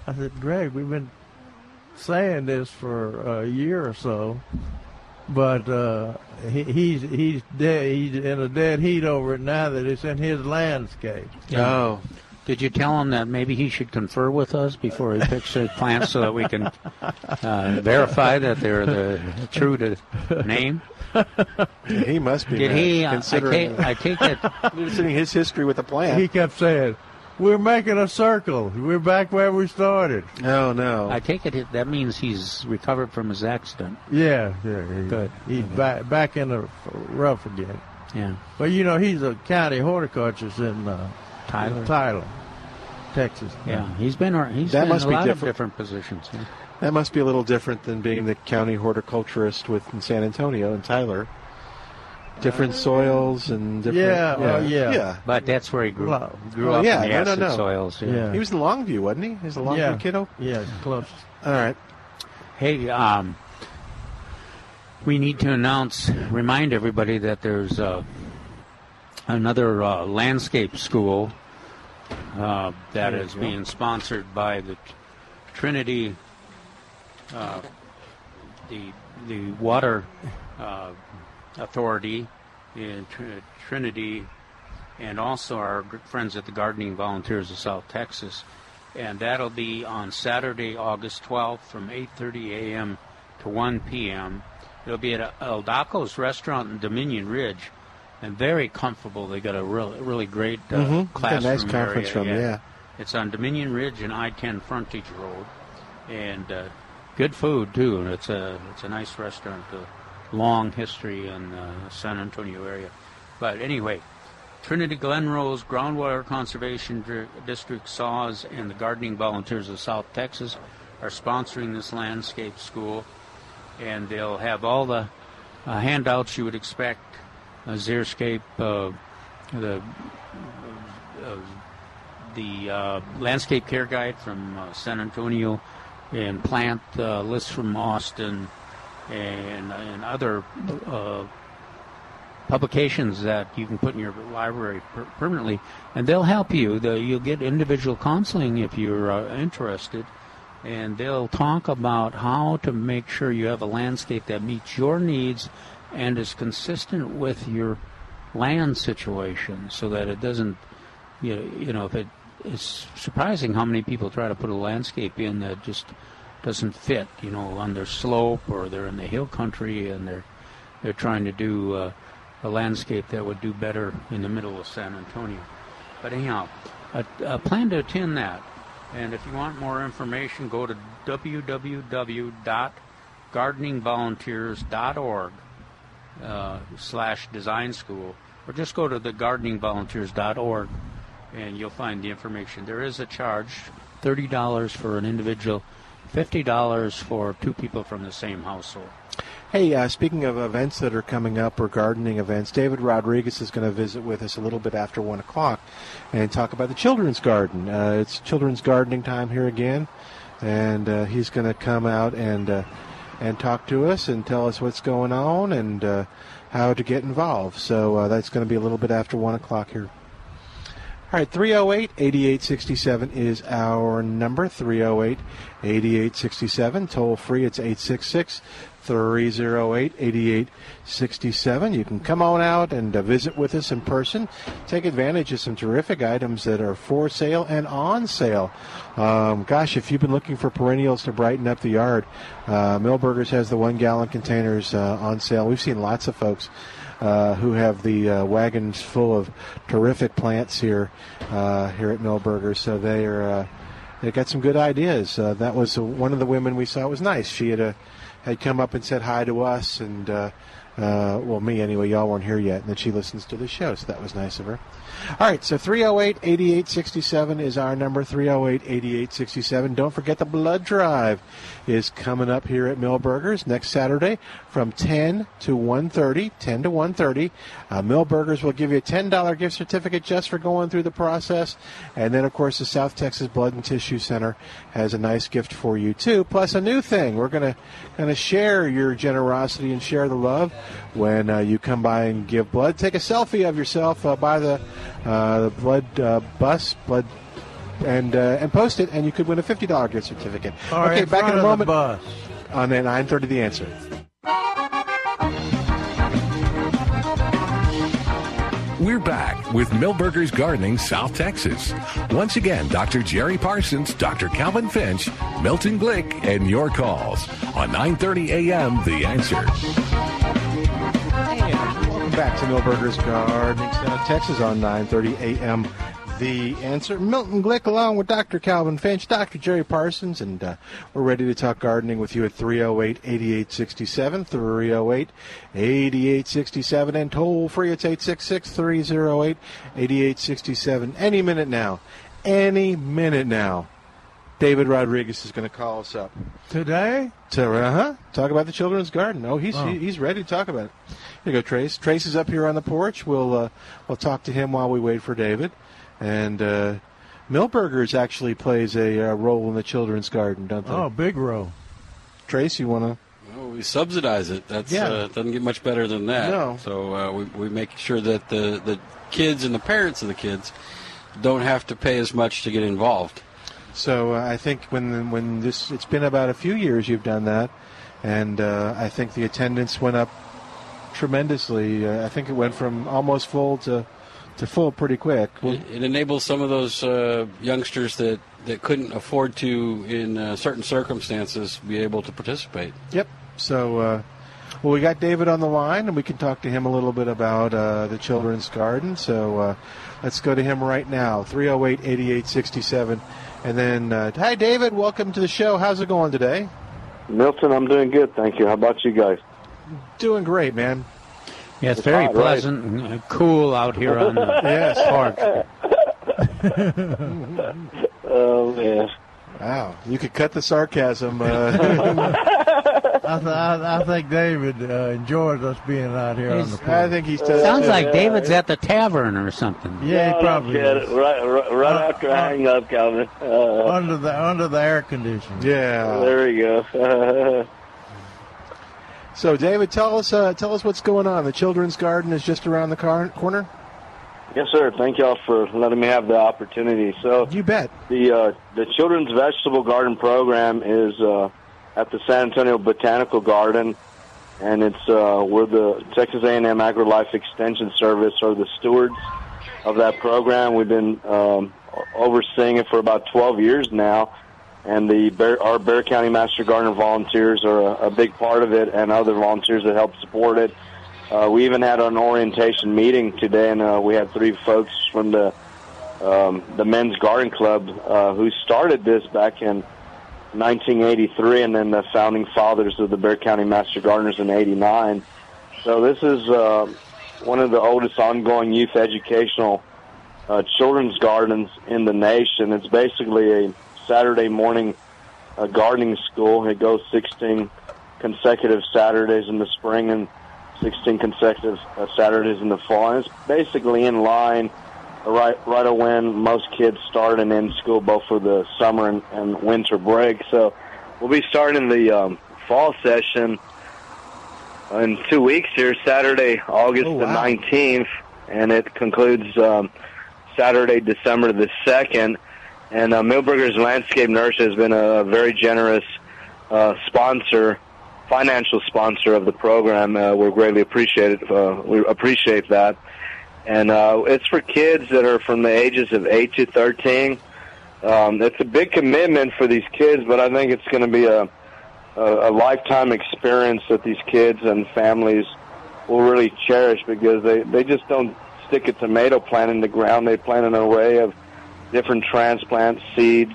I said, Greg, we've been saying this for a year or so, but uh, he, he's he's dead. He's in a dead heat over it now that it's in his landscape. Yeah. Did you tell him that maybe he should confer with us before he picks the plants so that we can uh, verify that they're the true to name? he must be. Did mad, he? uh, I Considering, take- I take it- Considering his history with the plant. He kept saying, "We're making a circle. We're back where we started." No, no. I take it that means he's recovered from his accident. Yeah, yeah. He, Good. He's back back in the rough again. Yeah. But you know, he's a county horticulturist in uh, Tyler. in Tyler, Texas. Yeah, he's been ar- he's That been must in a be lot different. of different positions. yeah. That must be a little different than being the county horticulturist with in San Antonio and Tyler. Different soils and different. Yeah, oh, yeah. yeah. But that's where he grew, Well, grew well, up yeah, in the no, no, acid no. soils. Yeah. He was in Longview, wasn't he? He was a Longview Yeah. kiddo. Yeah, close. All right. Hey, um, we need to announce, remind everybody that there's uh, another uh, landscape school uh, that There is you go. being sponsored by the Trinity, uh, the the Water uh, Authority in Tr- Trinity, and also our friends at the Gardening Volunteers of South Texas and that'll be on Saturday, August 12th from 8:30 a.m. to 1 p.m. It'll be at Aldaco's restaurant in Dominion Ridge, and very comfortable. They got a really, really great uh, Mhm. A classroom nice conference area, room, yeah. It's on Dominion Ridge and I-10 Frontage Road, and uh, good food too. And it's a it's a nice restaurant. A long history in the San Antonio area, but anyway. Trinity Glen Rose Groundwater Conservation Dr- District, SAWS, and the Gardening Volunteers of South Texas are sponsoring this landscape school, and they'll have all the uh, handouts you would expect: uh, uh, the uh, the uh, landscape care guide from uh, San Antonio, and plant uh, lists from Austin, and and other uh, publications that you can put in your library per- permanently, and they'll help you. You'll get individual counseling if you're uh, interested, and they'll talk about how to make sure you have a landscape that meets your needs and is consistent with your land situation, so that it doesn't, you know, you know if it. It's surprising how many people try to put a landscape in that just doesn't fit, you know, on their slope or they're in the hill country and they're they're trying to do uh, a landscape that would do better in the middle of San Antonio. But anyhow, uh, uh, plan to attend that. And if you want more information, go to www.gardeningvolunteers.org uh, slash design school, or just go to the gardeningvolunteers.org and you'll find the information. There is a charge, $30 for an individual, $50 for two people from the same household. Hey, uh, speaking of events that are coming up or gardening events, David Rodriguez is going to visit with us a little bit after 1 o'clock and talk about the children's garden. Uh, it's children's gardening time here again, and uh, he's going to come out and uh, and talk to us and tell us what's going on and uh, how to get involved. So uh, that's going to be a little bit after 1 o'clock here. All right, 308 8867 is our number. 308 8867. Toll free, it's 866 308 8867. You can come on out and uh, visit with us in person. Take advantage of some terrific items that are for sale and on sale. Um, gosh, if you've been looking for perennials to brighten up the yard, uh, Milberger's has the one gallon containers uh, on sale. We've seen lots of folks uh, who have the uh, wagons full of terrific plants here uh, here at Milberger. So they are uh, they got some good ideas. Uh, that was one of the women we saw. It was nice. She had uh, had come up and said hi to us, and uh, well, me anyway. Y'all weren't here yet, and then she listens to the show, so that was nice of her. All right, so 308 8867 is our number 308 8867. Don't forget the blood drive is coming up here at Milberger's next Saturday from 10 to 1:30, 10 to 1:30. Uh, Milberger's will give you a $10 gift certificate just for going through the process, and then of course the South Texas Blood and Tissue Center has a nice gift for you too. Plus a new thing, we're gonna gonna share your generosity and share the love when uh, you come by and give blood. Take a selfie of yourself uh, by the uh, the blood uh, bus, blood. And uh, and post it, and you could win a fifty dollar gift certificate. Or okay, in back front in a of the moment. bus. On at nine thirty, the answer. We're back with Milberger's Gardening South Texas. Once again, Dr. Jerry Parsons, Dr. Calvin Finch, Milton Glick, and your calls on 9:30 a.m. The Answer. Welcome back to Milberger's Gardening South Texas on 9:30 a.m. The answer, Milton Glick, along with Dr. Calvin Finch, Dr. Jerry Parsons, and uh, we're ready to talk gardening with you at 308-8867, 308-8867, and toll free it's 866-308-8867. Any minute now, any minute now, David Rodriguez is going to call us up Today? to uh huh talk about the children's garden. Oh, he's Oh. he- he's ready to talk about it. Here you go, Trace. Trace is up here on the porch. We'll uh, we'll talk to him while we wait for David. And uh, Milberger's actually plays a uh, role in the children's garden, don't they? Oh, big role. Trace, you want to? Well, we subsidize it. That's Yeah. uh, doesn't get much better than that. No. So uh, we we make sure that the the kids and the parents of the kids don't have to pay as much to get involved. So uh, I think when when this it's been about a few years you've done that, and uh, I think the attendance went up tremendously. Uh, I think it went from almost full to to full pretty quick. It, it enables some of those uh, youngsters that, that couldn't afford to, in uh, certain circumstances, be able to participate. Yep. So, uh, well, we got David on the line, and we can talk to him a little bit about uh, the children's garden. So, uh, let's go to him right now 308 8867. And then, uh, hi, David. Welcome to the show. How's it going today? Milton, I'm doing good, thank you. How about you guys? Doing great, man. Yeah, it's It's very hot, right? pleasant and uh, cool out here on the Yes. porch. oh man. Wow, you could cut the sarcasm. Uh, I, th- I, I think David uh, enjoys us being out here on the He's- porch. I think he's. Sounds like David's at the tavern or something. Yeah, he probably Get is. it. Right, right, right after I hang up, Calvin. Uh, under the under the air conditioning. Yeah. there we go. So, David, tell us uh, tell us what's going on. The children's garden is just around the car- corner. yes, sir. Thank y'all for letting me have the opportunity. So You bet. the uh, the children's vegetable garden program is uh, at the San Antonio Botanical Garden, and it's uh, we're the Texas A&M AgriLife Extension Service are the stewards of that program. We've been um, overseeing it for about 12 years now, and the Bexar, our Bexar County Master Gardener volunteers are a, a big part of it, and other volunteers that help support it. Uh, we even had an orientation meeting today, and uh, we had three folks from the um, the Men's Garden Club uh, who started this back in 1983, and then the founding fathers of the Bexar County Master Gardeners in '89. So this is uh, one of the oldest ongoing youth educational uh, children's gardens in the nation. It's basically a Saturday morning uh, gardening school. It goes 16 consecutive Saturdays in the spring and 16 consecutive uh, Saturdays in the fall. And it's basically in line right right of when most kids start and end school, both for the summer and, and winter break. So we'll be starting the um, fall session in two weeks here, Saturday, August Oh, the 19th, and it concludes um, Saturday, December the 2nd. And uh, Milberger's Landscape Nursery has been a very generous uh, sponsor, financial sponsor of the program. Uh, we're greatly appreciated. Uh, we appreciate that. And uh, it's for kids that are from the ages of 8 to 13. Um, it's a big commitment for these kids, but I think it's going to be a, a, a lifetime experience that these kids and families will really cherish because they, they just don't stick a tomato plant in the ground. They plant in a way of different transplants, seeds,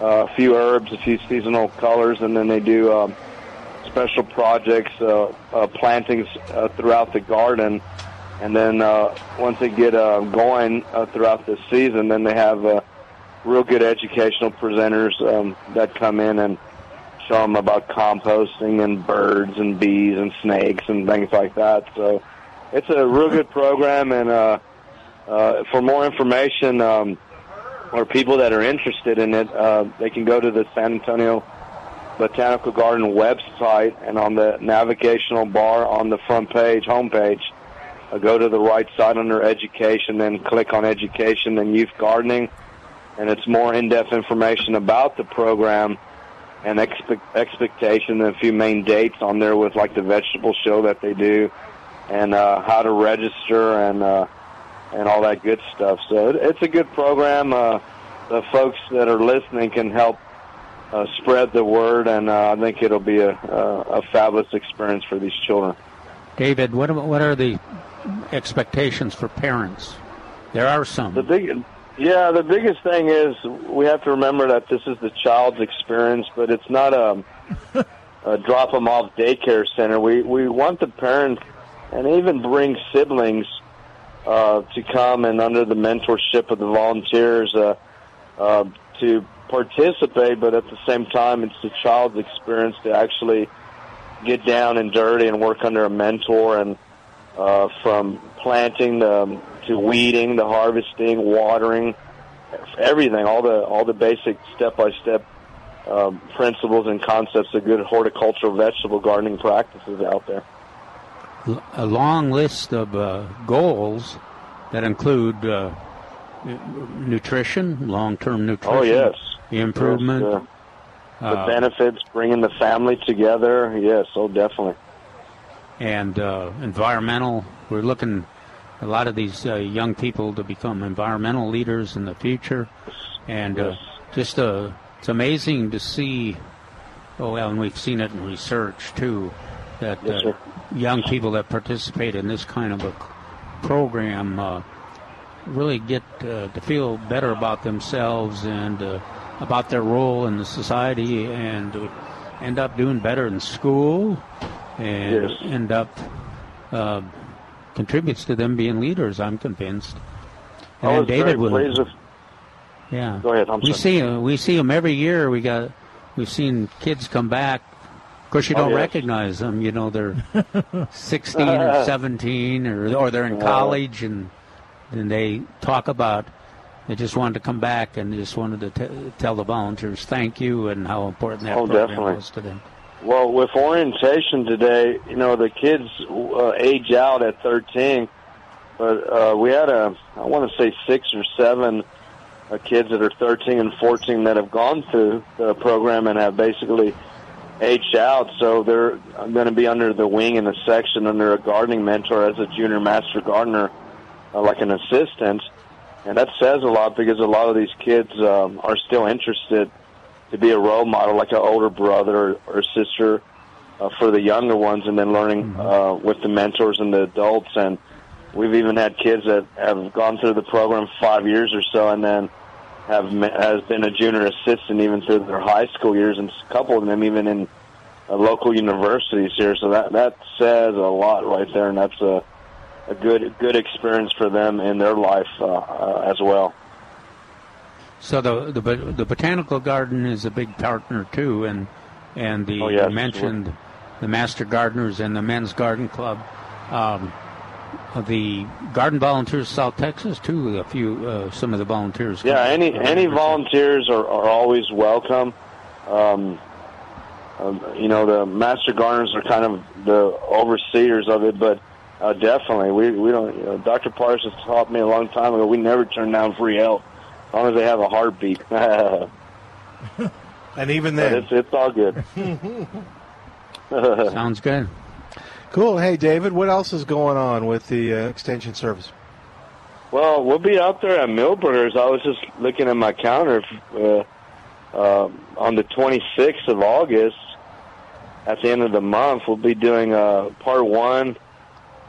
uh, a few herbs, a few seasonal colors, and then they do um, special projects, uh, uh, plantings uh, throughout the garden. And then uh, once they get uh, going uh, throughout the season, then they have uh, real good educational presenters um, that come in and show them about composting and birds and bees and snakes and things like that. So it's a real good program. And uh, uh, for more information um, or people that are interested in it, uh, they can go to the San Antonio Botanical Garden website and on the navigational bar on the front page, homepage, uh, go to the right side under education, then click on education and youth gardening, and it's more in-depth information about the program and expect, expectation and a few main dates on there with like the vegetable show that they do and uh, how to register and uh, and all that good stuff. So it, it's a good program. Uh, the folks that are listening can help uh, spread the word, and uh, I think it'll be a, a, a fabulous experience for these children. David, what what are the expectations for parents? There are some. The big, yeah, the biggest thing is we have to remember that this is the child's experience, but it's not a, a drop them off daycare center. We we want the parents and even bring siblings uh, to come and under the mentorship of the volunteers uh, uh, to participate, but at the same time, it's the child's experience to actually get down and dirty and work under a mentor and uh, from planting to, to weeding, to harvesting, watering, everything, all the all the basic step by step principles and concepts of good horticultural vegetable gardening practices out there. A long list of uh, goals that include uh, nutrition, long-term nutrition. Oh yes, improvement. Yes, uh, the uh, benefits, bringing the family together. Yes, oh definitely. and uh, environmental. We're looking a lot of these uh, young people to become environmental leaders in the future, and uh, just uh, it's amazing to see. Oh well, and we've seen it in research too, that Yes, uh. Young people that participate in this kind of a program uh, really get uh, to feel better about themselves and uh, about their role in the society, and uh, end up doing better in school, and Yes. end up uh, contributes to them being leaders. I'm convinced. And I was David very will- pleased with Yeah. Go ahead. I'm we sorry. see we see them every year. We got we've seen kids come back. Of course, you Oh, don't yes. recognize them. You know they're 16 or 17 or or they're in college and and they talk about they just wanted to come back and just wanted to t- tell the volunteers thank you and how important that Oh, program definitely. was to them. Well, with orientation today, you know, the kids uh, age out at 13, but uh, we had a, I want to say six or seven uh, kids that are 13 and 14 that have gone through the program and have basically aged out. So they're going to be under the wing in a section under a gardening mentor as a junior master gardener, uh, like an assistant. And that says a lot because a lot of these kids um, are still interested to be a role model, like an older brother or, or sister uh, for the younger ones, and then learning uh, with the mentors and the adults. And we've even had kids that have gone through the program five years or so, and then have has been a junior assistant even through their high school years, and a couple of them even in uh, local universities here. So that that says a lot right there, and that's a a good good experience for them in their life uh, uh, as well. So the the the botanical garden is a big partner too, and and the Oh, yes. you mentioned the master gardeners and the men's garden club. Um, the garden volunteers of South Texas too. A few uh, some of the volunteers. Yeah, any any volunteers are, are always welcome. Um, um, you know, the master gardeners are kind of the overseers of it, but uh, definitely we we don't. You know, Dr. Parsons taught me a long time ago. We never turn down free help as long as they have a heartbeat. but And even then, it's it's all good. Sounds good. Cool. Hey, David, what else is going on with the uh, extension service? Well, we'll be out there at Milberger's. I was just looking at my calendar. Uh, uh, on the 26th of August, at the end of the month, we'll be doing uh, part one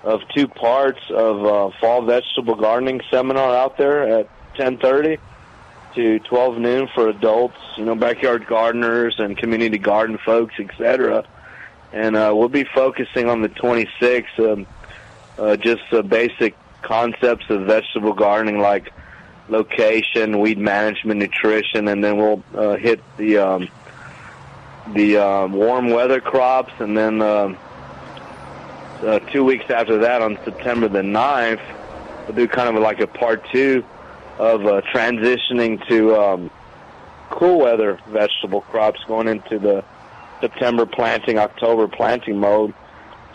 of two parts of uh, fall vegetable gardening seminar out there at 10:30 to 12 noon for adults, you know, backyard gardeners and community garden folks, etc. And uh, we'll be focusing on the 26th, um, uh, just uh, basic concepts of vegetable gardening like location, weed management, nutrition, and then we'll uh, hit the um, the um, warm weather crops, and then um, uh, two weeks after that, on September the 9th, we'll do kind of like a part two of uh, transitioning to um, cool weather vegetable crops, going into the September planting, October planting mode.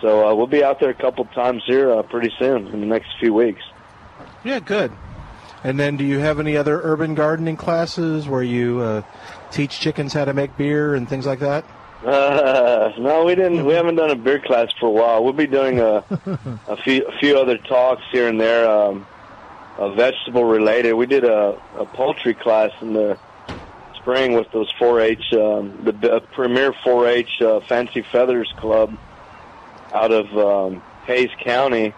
So uh, we'll be out there a couple times here uh, pretty soon in the next few weeks. Yeah, good. And then, do you have any other urban gardening classes where you uh, teach chickens how to make beer and things like that? Uh, no, we didn't. We haven't done a beer class for a while. We'll be doing a a few a few other talks here and there, um, uh, vegetable related. We did a, a poultry class in the spring with those 4-H, um, the uh, premier 4-H uh, Fancy Feathers Club out of um, Hays County,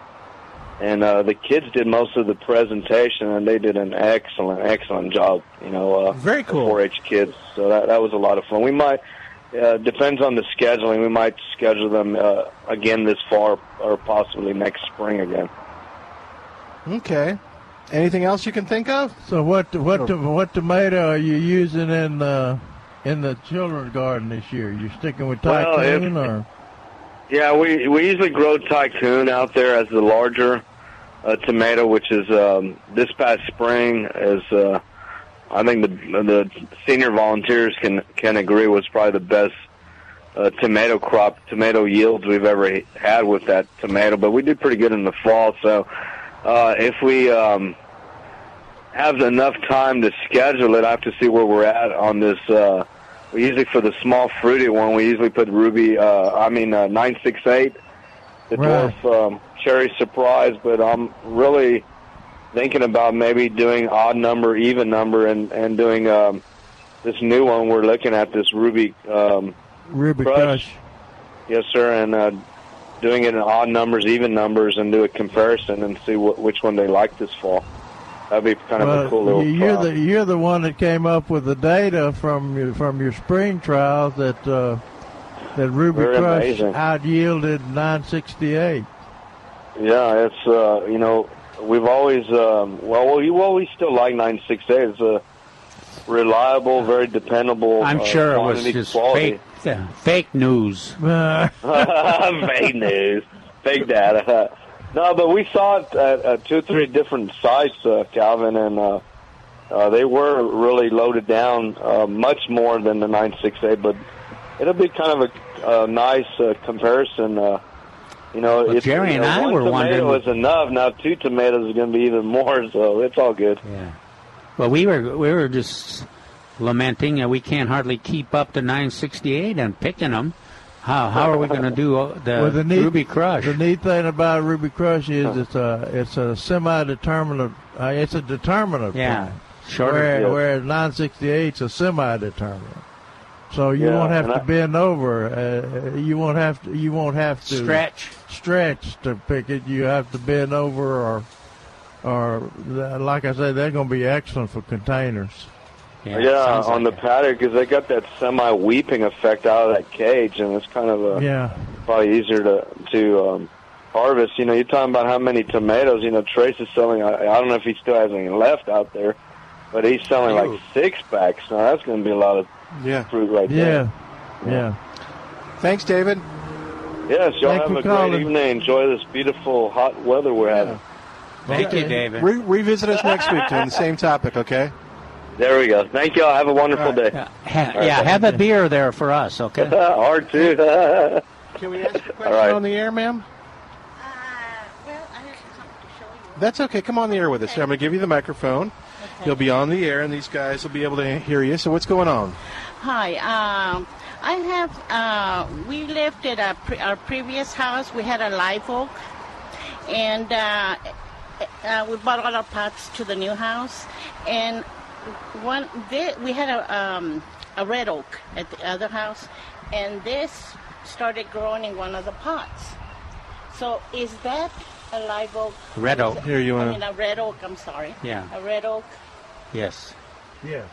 and uh, the kids did most of the presentation, and they did an excellent, excellent job. You know, uh, very cool. 4-H kids. So that that was a lot of fun. We might uh, depends on the scheduling. We might schedule them uh, again this fall, or possibly next spring again. Okay. Anything else you can think of? So what what what tomato are you using in the in the children's garden this year? You sticking with Well, if- tycoon or? Yeah, we we usually grow Tycoon out there as the larger uh, tomato, which is um, this past spring is uh, I think the the senior volunteers can can agree was probably the best uh, tomato crop, tomato yields we've ever had with that tomato. But we did pretty good in the fall, so uh, if we um, have enough time to schedule it, I have to see where we're at on this. Uh, we usually for the small fruity one, we usually put ruby. Uh, I mean uh, nine six eight, the Right. dwarf um, cherry surprise. But I'm really thinking about maybe doing odd number, even number, and and doing um, this new one. We're looking at this ruby. Um, Ruby Crush. Crush. Yes, sir, and uh, doing it in odd numbers, even numbers, and do a comparison and see wh- which one they like this fall. That'd be kind of Well, a cool little you- you're trial. the you're the one that came up with the data from your, from your spring trials that uh, that Ruby Very Crush amazing. out yielded 968. Yeah, it's uh, you know we've always um, well we well we still like nine six eight. It's a reliable, very dependable. I'm uh, sure it was just quality. fake, uh, fake news. fake news, fake data. No, but we saw it at, at two or three different sites, uh, Calvin, and uh, uh, they were really loaded down uh, much more than the 968. But it'll be kind of a, a nice uh, comparison. Uh, you know, Well, if Jerry you and know, I one were tomato wondering- is enough. Now two tomatoes is going to be even more, so it's all good. Yeah. Well, we were we were just lamenting that we can't hardly keep up to 968 and picking them. How how are we going to do uh, the, Well, the neat, Ruby Crush? The neat thing about Ruby Crush is it's a it's a semi-determinant. Uh, it's a determinate. Yeah, plant. shorter- Whereas, Yeah. whereas 968 is a semi-determinant. So you Yeah, won't have to I- bend over. Uh, you won't have to. You won't have to Stretch. Stretch to pick it. You have to bend over, or or like I said, they're going to be excellent for containers. Yeah, on the paddock because they got that semi weeping effect out of that cage, and it's kind of a Yeah. probably easier to to um, harvest. You know, you're talking about how many tomatoes. You know, Trace is selling. I, I don't know if he still has any left out there, but he's selling like six packs. Now that's going to be a lot of yeah. fruit right Yeah. there. Yeah. yeah. Thanks, David. Yes, y'all Thank have a for great evening. Enjoy this beautiful hot weather we're having. Thank, Thank you, David. Re- revisit us next week on the same topic, okay? There we go. Thank y'all. Have a wonderful day. Ha- yeah, have a beer there for us, okay? Or two. Can we ask a question All right. on the air, ma'am? That's okay. Come on the air with us. I'm going to give you the microphone. Okay. You'll be on the air, and these guys will be able to hear you. So, what's going on? Hi. Um, I have. Uh, we lived at our, pre- our previous house. We had a live oak, and uh, uh, we bought all our pots to the new house. And one, thi- we had a um, a red oak at the other house, and this started growing in one of the pots. So, is that a live oak? Red oak. Here, you are. I mean, a red oak. I'm sorry. Yeah. A red oak. Yes. Yeah.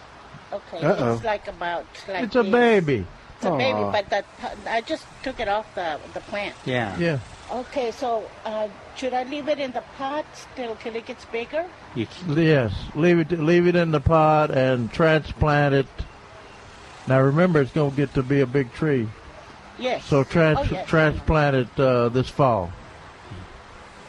Okay. Uh-oh. It's like about. Like It's a this. baby. It's a baby, but that I just took it off the the plant. Yeah. Yeah. Okay, so uh, should I leave it in the pot till till it gets bigger? You, Yes, leave it leave it in the pot and transplant it. Now remember, it's going to get to be a big tree. Yes. So trans- Oh, yes. transplant it uh, this fall.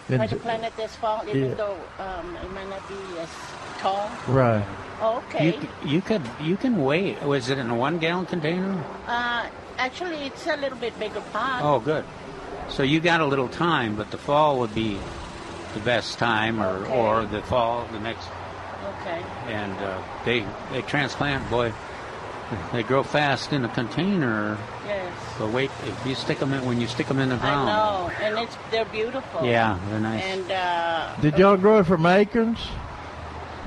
Try to plant it this fall, even Yeah. though um, it might not be as tall. Right. Oh, okay. You, you could you can wait. Was it in a one gallon container? Uh, actually, it's a little bit bigger pot. Oh, good. So you got a little time, but the fall would be the best time, or Okay. or the fall the next. Okay. And uh, they they transplant, boy. They grow fast in a container. Yes. But wait, if you stick them in when you stick them in the ground. I ground. know, and it's they're beautiful. Yeah, they're nice. And uh, Did y'all grow it from acorns?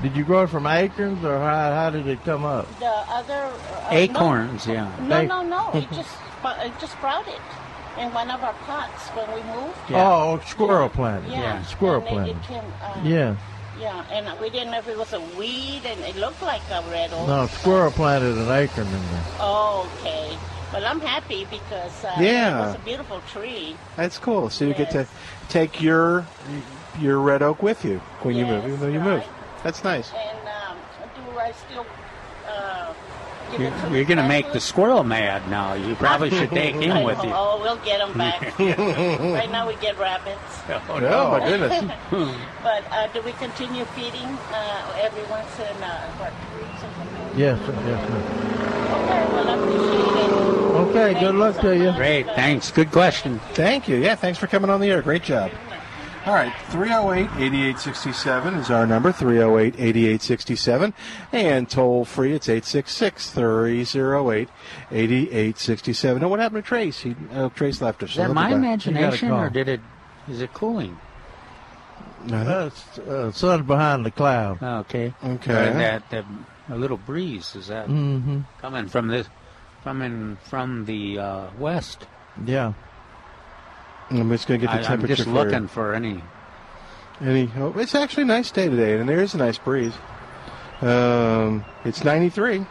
Did you grow it from acorns, or how, how did it come up? the other uh, Acorns, yeah. No, no, no. It just it just sprouted in one of our pots when we moved. Oh, squirrel planted. Yeah, Squirrel and planted. It, it came, uh, Yeah. Yeah, and we didn't know if it was a weed, and it looked like a red oak. No, squirrel planted an acorn in there. Oh, okay. Well, I'm happy because uh, Yeah. it was a beautiful tree. That's cool. So you get to take your your red oak with you when you move, even though you move. That's nice. And um, do I still uh, give You're, you're going to make the squirrel mad now. You probably should take him with you. Oh, we'll get him back. right now we get rabbits. Oh, no. my goodness. but uh, do we continue feeding uh, every once in uh, what three weeks or something? Yes, yes. ma'am. Okay, well, I appreciate it. Okay, good luck to you. Great, thanks. Good question. Thank you. Yeah, thanks for coming on the air. Great job. All right, 308 8867 is our number, 308 8867. And toll free, it's 866 308 8867. Now, what happened to Trace? He, uh, Trace left us. Is that so my imagination, or did it? Is it cooling? Uh, it's, uh, sun's behind the cloud. Okay. Okay. And that, that a little breeze is that Mhm. coming from this, coming from the uh, west? Yeah. I'm just going to get the I, temperature just for looking for any. Any hope? It's actually a nice day today, and there is a nice breeze. Um, it's 93.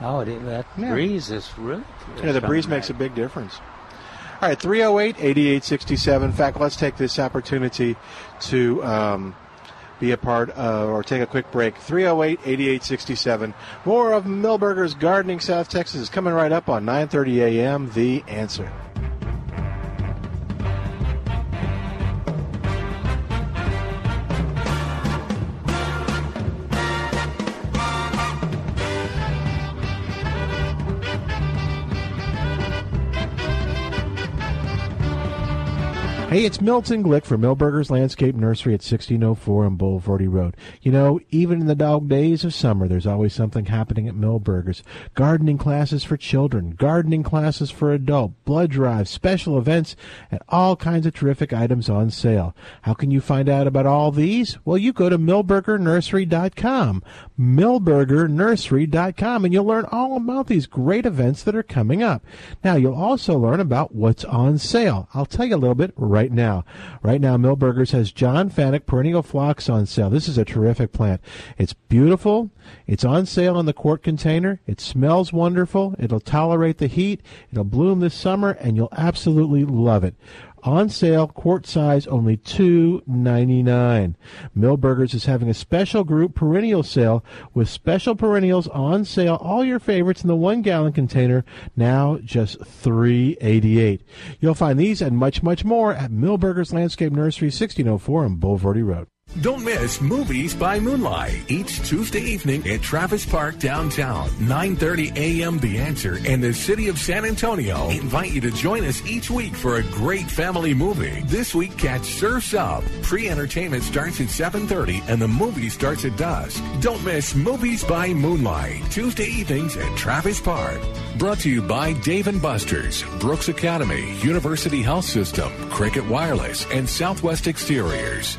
Oh, it, that Yeah. breeze is really. Yeah, the breeze makes a big difference. All right, 308 8867. In fact, let's take this opportunity to um, be a part of, or take a quick break. 308 8867. More of Milberger's Gardening South Texas is coming right up on 9:30 a.m. The Answer. Hey, it's Milton Glick from Milberger's Landscape Nursery at 1604 on Bulverde Road. You know, even in the dog days of summer, there's always something happening at Milberger's. Gardening classes for children, gardening classes for adult, blood drives, special events, and all kinds of terrific items on sale. How can you find out about all these? Well, you go to milbergernursery.com, milbergernursery.com, and you'll learn all about these great events that are coming up. Now, you'll also learn about what's on sale. I'll tell you a little bit right now. Right now, Milberger's has John Fanick perennial phlox on sale. This is a terrific plant. It's beautiful. It's on sale in the quart container. It smells wonderful. It'll tolerate the heat. It'll bloom this summer, and you'll absolutely love it on sale, quart size, only two ninety nine. Milberger's is having a special group perennial sale with special perennials on sale. All your favorites in the one gallon container, now just three eighty eight. You'll find these and much, much more at Milberger's Landscape Nursery, sixteen oh four on Bulverde Road. Don't miss Movies by Moonlight each Tuesday evening at Travis Park downtown. 9:30 a.m. The Answer and the City of San Antonio invite you to join us each week for a great family movie. This week, catch Surfs Up. Pre-entertainment starts at 7:30 and the movie starts at dusk. Don't miss Movies by Moonlight Tuesday evenings at Travis Park. Brought to you by Dave and Buster's, Brooks Academy, University Health System, Cricket Wireless, and Southwest Exteriors.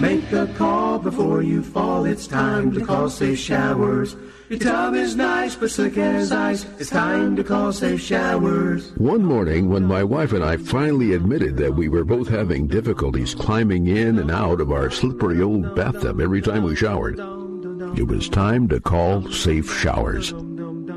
Make a call before you fall. It's time to call Safe Showers. Your tub is nice but slick as ice. It's time to call Safe Showers. One morning, when my wife and I finally admitted that we were both having difficulties climbing in and out of our slippery old bathtub every time we showered, it was time to call Safe Showers.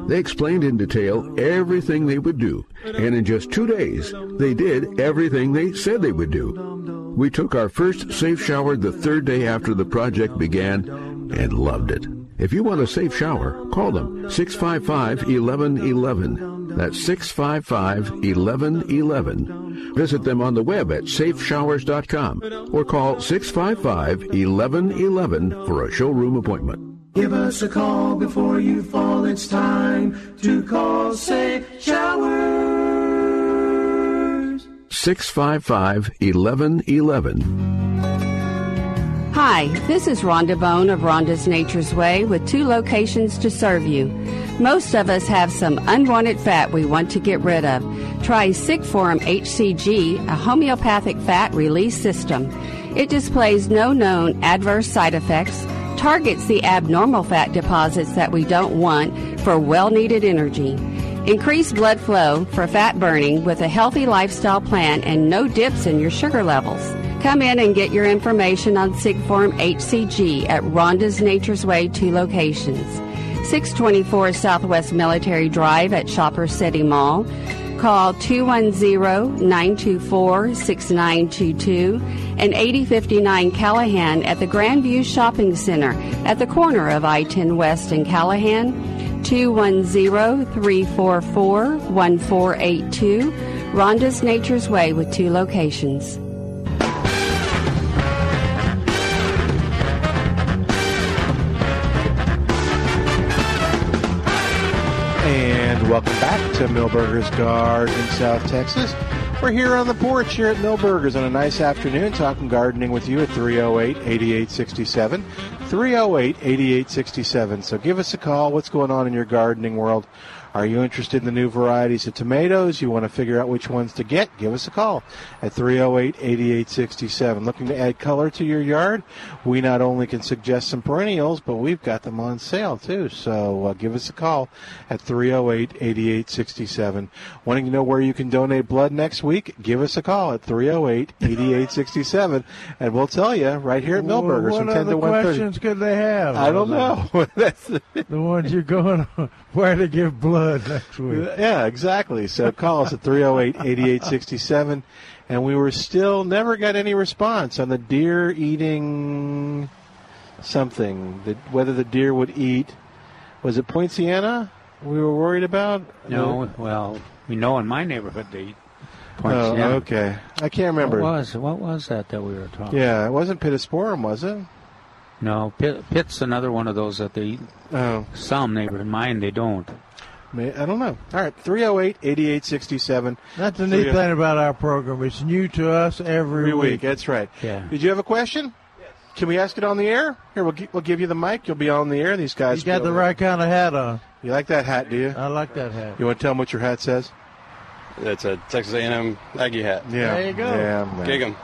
They explained in detail everything they would do, and in just two days, they did everything they said they would do. We took our first safe shower the third day after the project began and loved it. If you want a safe shower, call them 655 1111. That's 655 1111. Visit them on the web at safeshowers.com or call 655 1111 for a showroom appointment. Give us a call before you fall. It's time to call Safe Showers. 655 1111. Hi, this is Rhonda Bone of Rhonda's Nature's Way with two locations to serve you. Most of us have some unwanted fat we want to get rid of. Try Sigforum HCG, a homeopathic fat release system. It displays no known adverse side effects, targets the abnormal fat deposits that we don't want for well needed energy. Increase blood flow for fat burning with a healthy lifestyle plan and no dips in your sugar levels. Come in and get your information on Sigform HCG at Rhonda's Nature's Way, two locations. 624 Southwest Military Drive at Shopper City Mall. Call 210-924-6922 and 8059 Callahan at the Grandview Shopping Center at the corner of I-10 West and Callahan. 210-344-1482. Rhonda's Nature's Way with two locations. And welcome back to Milberger's Garden in South Texas. We're here on the porch here at Milberger's on a nice afternoon talking gardening with you at 308 8867. 308 8867. So give us a call. What's going on in your gardening world? Are you interested in the new varieties of tomatoes? You want to figure out which ones to get? Give us a call at 308 8867. Looking to add color to your yard? We not only can suggest some perennials, but we've got them on sale too. So uh, give us a call at 308 8867. Wanting to know where you can donate blood next week? Give us a call at 308 8867, and we'll tell you right here at Milberger's what from 10 other to 1:30. questions could they have? I don't know. That's the, ones you're going on, where to give blood next week. Yeah, exactly. So call us at 308 8867. And we were still never got any response on the deer eating something, the, whether the deer would eat. Was it Poinciana we were worried about? No, well, we know in my neighborhood they eat Oh, Sienna. okay. I can't remember. What was what was that that we were talking? Yeah, it wasn't Pittosporum, was it? No, Pitt, Pitt's another one of those that they eat. Oh. Some neighborhood, mine they don't. May- I don't know. All right, 308 8867. That's the neat thing about our program. It's new to us every, Every week. That's right. Yeah. Did you have a question? Yes. Can we ask it on the air? Here, we'll, we'll give you the mic. You'll be on the air. These guys. You got will- the right kind of hat on. You like that hat, do you? I like that hat. You want to tell them what your hat says? It's a Texas A&M Aggie hat. Yeah. There you go. Yeah, man. Gig 'em.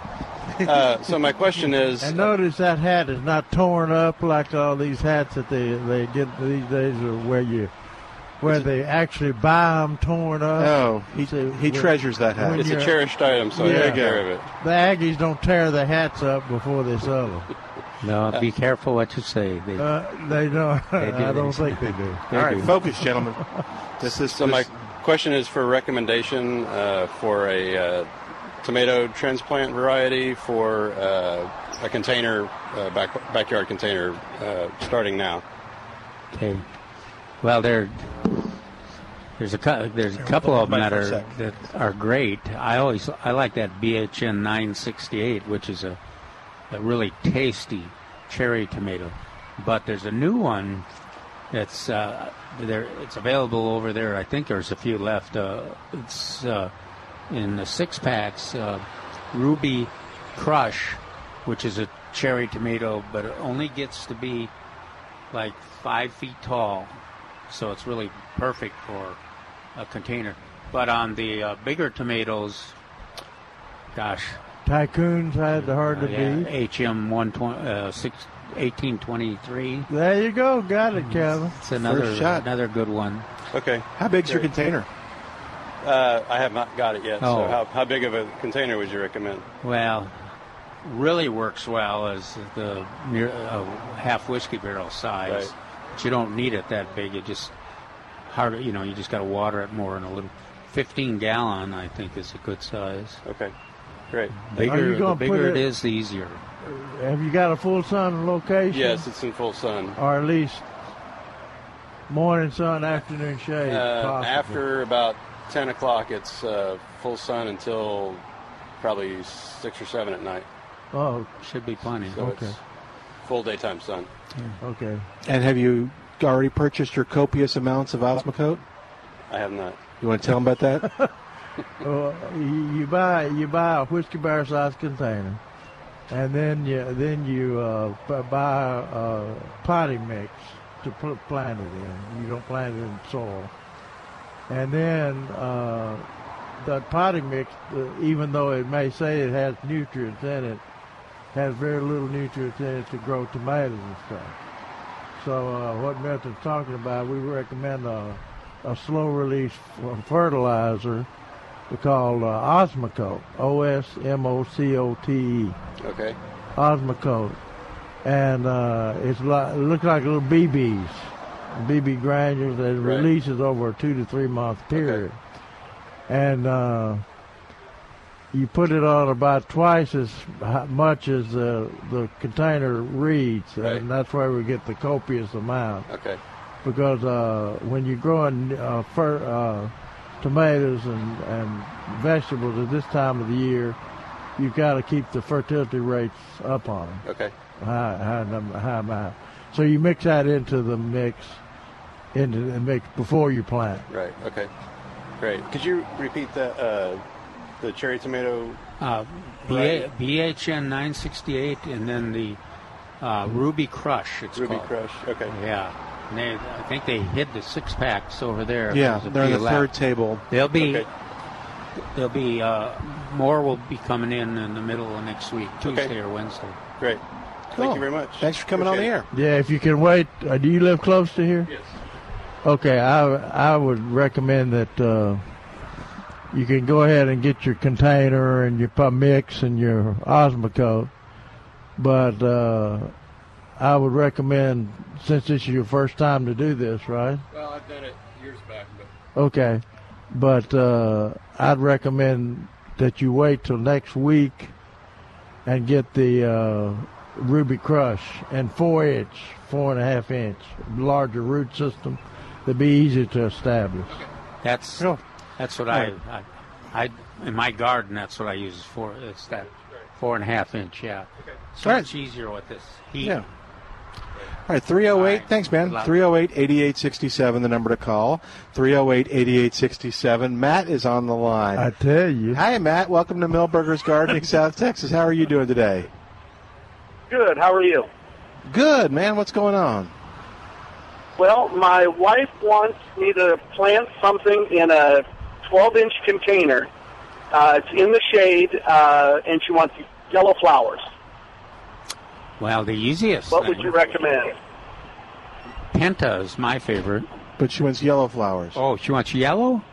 Uh, so my question is, And notice that hat is not torn up like all these hats that they, they get these days, are where you where they actually buy them torn up. Oh, he, See, he when- treasures that hat. when it's a cherished item, so I Yeah. take care of it. The Aggies don't tear the hats up before they sell them. No, be careful what you say. They, Uh, they don't. They do. I don't think they do. They All right, do. focus, gentlemen. This is So my question is for recommendation uh, for a uh, tomato transplant variety for uh, a container, uh, back, backyard container, uh, starting now. Okay. Well, there, there's a there's a couple of them that are that are great. I always I like that BHN 968, which is a a really tasty cherry tomato. But there's a new one that's uh, there. It's available over there. I think there's a few left. Uh, it's uh, in the six packs. Uh, Ruby Crush, which is a cherry tomato, but it only gets to be like five feet tall, so it's really perfect for a container. But on the uh, bigger tomatoes, gosh, Tycoons had the hard to uh, yeah, beat. HM 120, uh, 1823. There you go. Got it, Kevin. It's another First shot. another good one. Okay. How big's your container? Uh, I have not got it yet. So Oh. how, how big of a container would you recommend? Well, really works well as the near, uh, half whiskey barrel size. Right. But you don't need it that big. You just hard, you know, you just got to water it more in a little. 15 gallon, I think, is a good size. Okay. Great. Bigger, the bigger it it- is, the easier. Have you got a full sun location? Yes, it's in full sun. Or at least morning sun, afternoon shade. Uh, after about 10 o'clock, it's uh, full sun until probably 6 or 7 at night. Oh, should be plenty. So Okay. it's full daytime sun. Okay. And have you already purchased your copious amounts of Osmocote? I have not. You want to tell them about that? Well, you, you buy you buy a whiskey barrel size container, and then you then you uh, buy a potting mix to put, plant it in. You don't plant it in soil, and then uh, that potting mix, uh, even though it may say it has nutrients in it, has very little nutrients in it to grow tomatoes and stuff. So uh, what Milton's talking about, we recommend a, a slow release fertilizer called uh, Osmocote, O-S-M-O-C-O-T-E, Okay. Osmocote, and uh, it's like it looks like little BBs, BB granules that Right. releases over a two to three month period, Okay. and uh, you put it on about twice as much as the the container reads, and that's where we get the copious amount Okay. because uh, when you're growing uh, fir- uh, tomatoes and, and vegetables at this time of the year, you've got to keep the fertility rates up on them. Okay. High, high, high amount. So you mix that into the mix, into the mix before you plant. Right. Okay. Great. Could you repeat that? The cherry tomato. Uh. BA, BHN 968, and then the uh, Ruby Crush. It's Ruby called. Crush. Okay. Yeah. And they, I think they hid the six packs over there. Yeah, they're on the left. third table. They'll be. Okay. There'll be uh, more will be coming in in the middle of next week, Tuesday or Wednesday. Great. Thank you very much. Thanks for coming on the air. Yeah, if you can wait. Uh, do you live close to here? Yes. Okay, I I would recommend that uh, you can go ahead and get your container and your pub mix and your Osmocote, but uh, I would recommend since this is your first time to do this, right? Well, I've done it years back, but Okay, but uh, I'd recommend that you wait till next week and get the uh, Ruby Crush and four inch, four and a half inch, larger root system that'd be easy to establish. That's that's what I, I I in my garden. That's what I use for. It's that four and a half inch. Yeah, so Right. much easier with this heat. Yeah. All right, 308. Thanks, man. Good 308 8867, the number to call. 308 8867. Matt is on the line. I tell you. Hi, Matt. Welcome to Milberger's Gardening, South Texas. How are you doing today? Good. How are you? Good, man. What's going on? Well, my wife wants me to plant something in a 12-inch container. Uh, it's in the shade, uh, and she wants yellow flowers. Well, the easiest. What would you recommend? Penta is my favorite. But she wants yellow flowers. Oh, she wants yellow.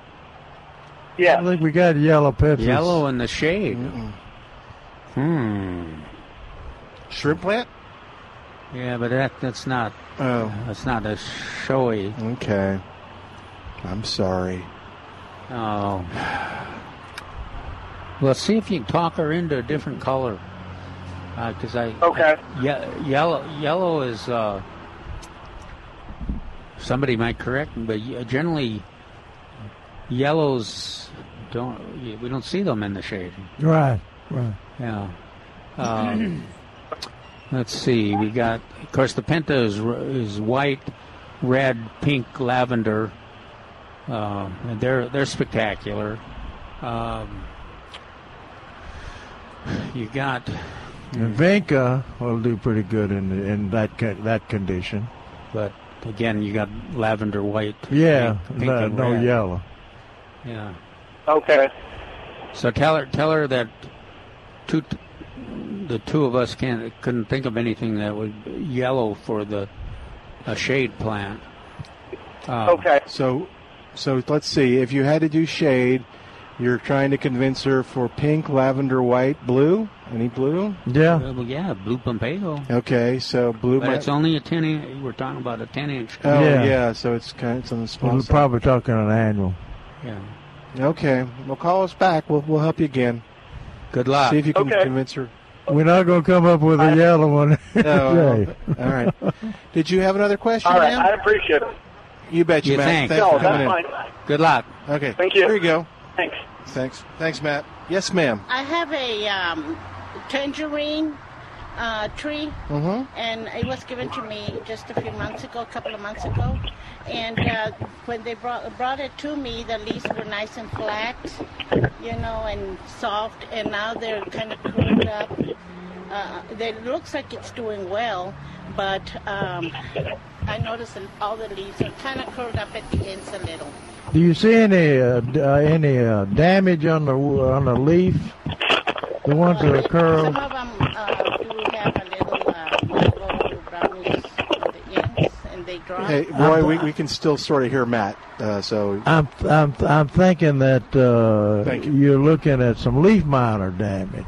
Yeah. I think we got yellow peppers. Yellow in the shade. Hmm. Shrimp plant? Yeah, but that that's not. Oh. That's not as showy. Okay. I'm sorry. Oh. Well, see if you can talk her into a different color. Because I. Okay. yeah, yellow. Yellow is. Uh, somebody might correct me, but generally, yellows don't. We don't see them in the shade. Right, right. Yeah. Um, let's see. We got, of course, the Penta is, is white, red, pink, lavender. Uh, and they're they're spectacular. Um, you got And Vinca will do pretty good in in that that condition. But again, you got lavender, white. Yeah, pink, pink no, no yellow. Yeah. Okay. So tell her tell her that two the two of us can't couldn't think of anything that would yellow for the a shade plant. Uh, okay. So, so let's see. If you had to do shade, you're trying to convince her for pink, lavender, white, blue. Any blue? Yeah. Well, yeah, blue Pompeo. Okay, so blue. But might- it's only a ten inch. We're talking about a ten inch. Oh Yeah. yeah. so it's kind of, it's on the small We're side. probably talking an annual. Yeah. Okay, well, call us back. We'll we'll help you again. Good luck. See if you can Okay. convince her. We're not going to come up with a yellow one. No, Jay. all right. Did you have another question, All right. ma'am? I appreciate it. You bet you, You Matt. think? Thanks No, for coming that's in. fine. Good luck. Okay. Thank you. Here you go. Thanks. Thanks. Thanks, Matt. Yes, ma'am. I have a um, tangerine uh, tree, Mhm. and it was given to me just a few months ago, a couple of months ago. And uh, when they brought brought it to me, the leaves were nice and flat, you know, and soft. And now they're kind of curled up. Uh, it looks like it's doing well, but um, I noticed that all the leaves are kind of curled up at the ends a little. Do you see any uh, d- uh, any uh, damage on the on the leaf? The ones that are Some curled. of them uh, do have a little uh, yellow brownish on the ends, and they drop. Hey, Roy, we, we can still sort of hear Matt. Uh, so I'm I'm I'm thinking that uh, you. you're looking at some leaf miner damage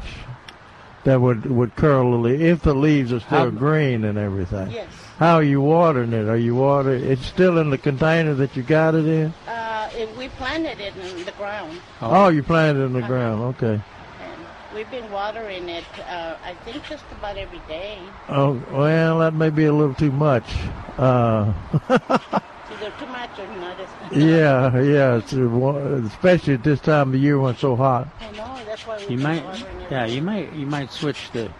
that would would curl the leaf if the leaves are still How- green and everything. Yes. How are you watering it? Are you watering? It's still in the container that you got it in. Uh, we planted it in the ground. Oh, you planted it in the Uh-huh. ground. Okay. And we've been watering it, uh, I think, just about every day. Oh well, that may be a little too much. Uh, too much or not as yeah, yeah, it's, especially at this time of year when it's so hot. I know, that's why You might, yeah, you might, you might switch to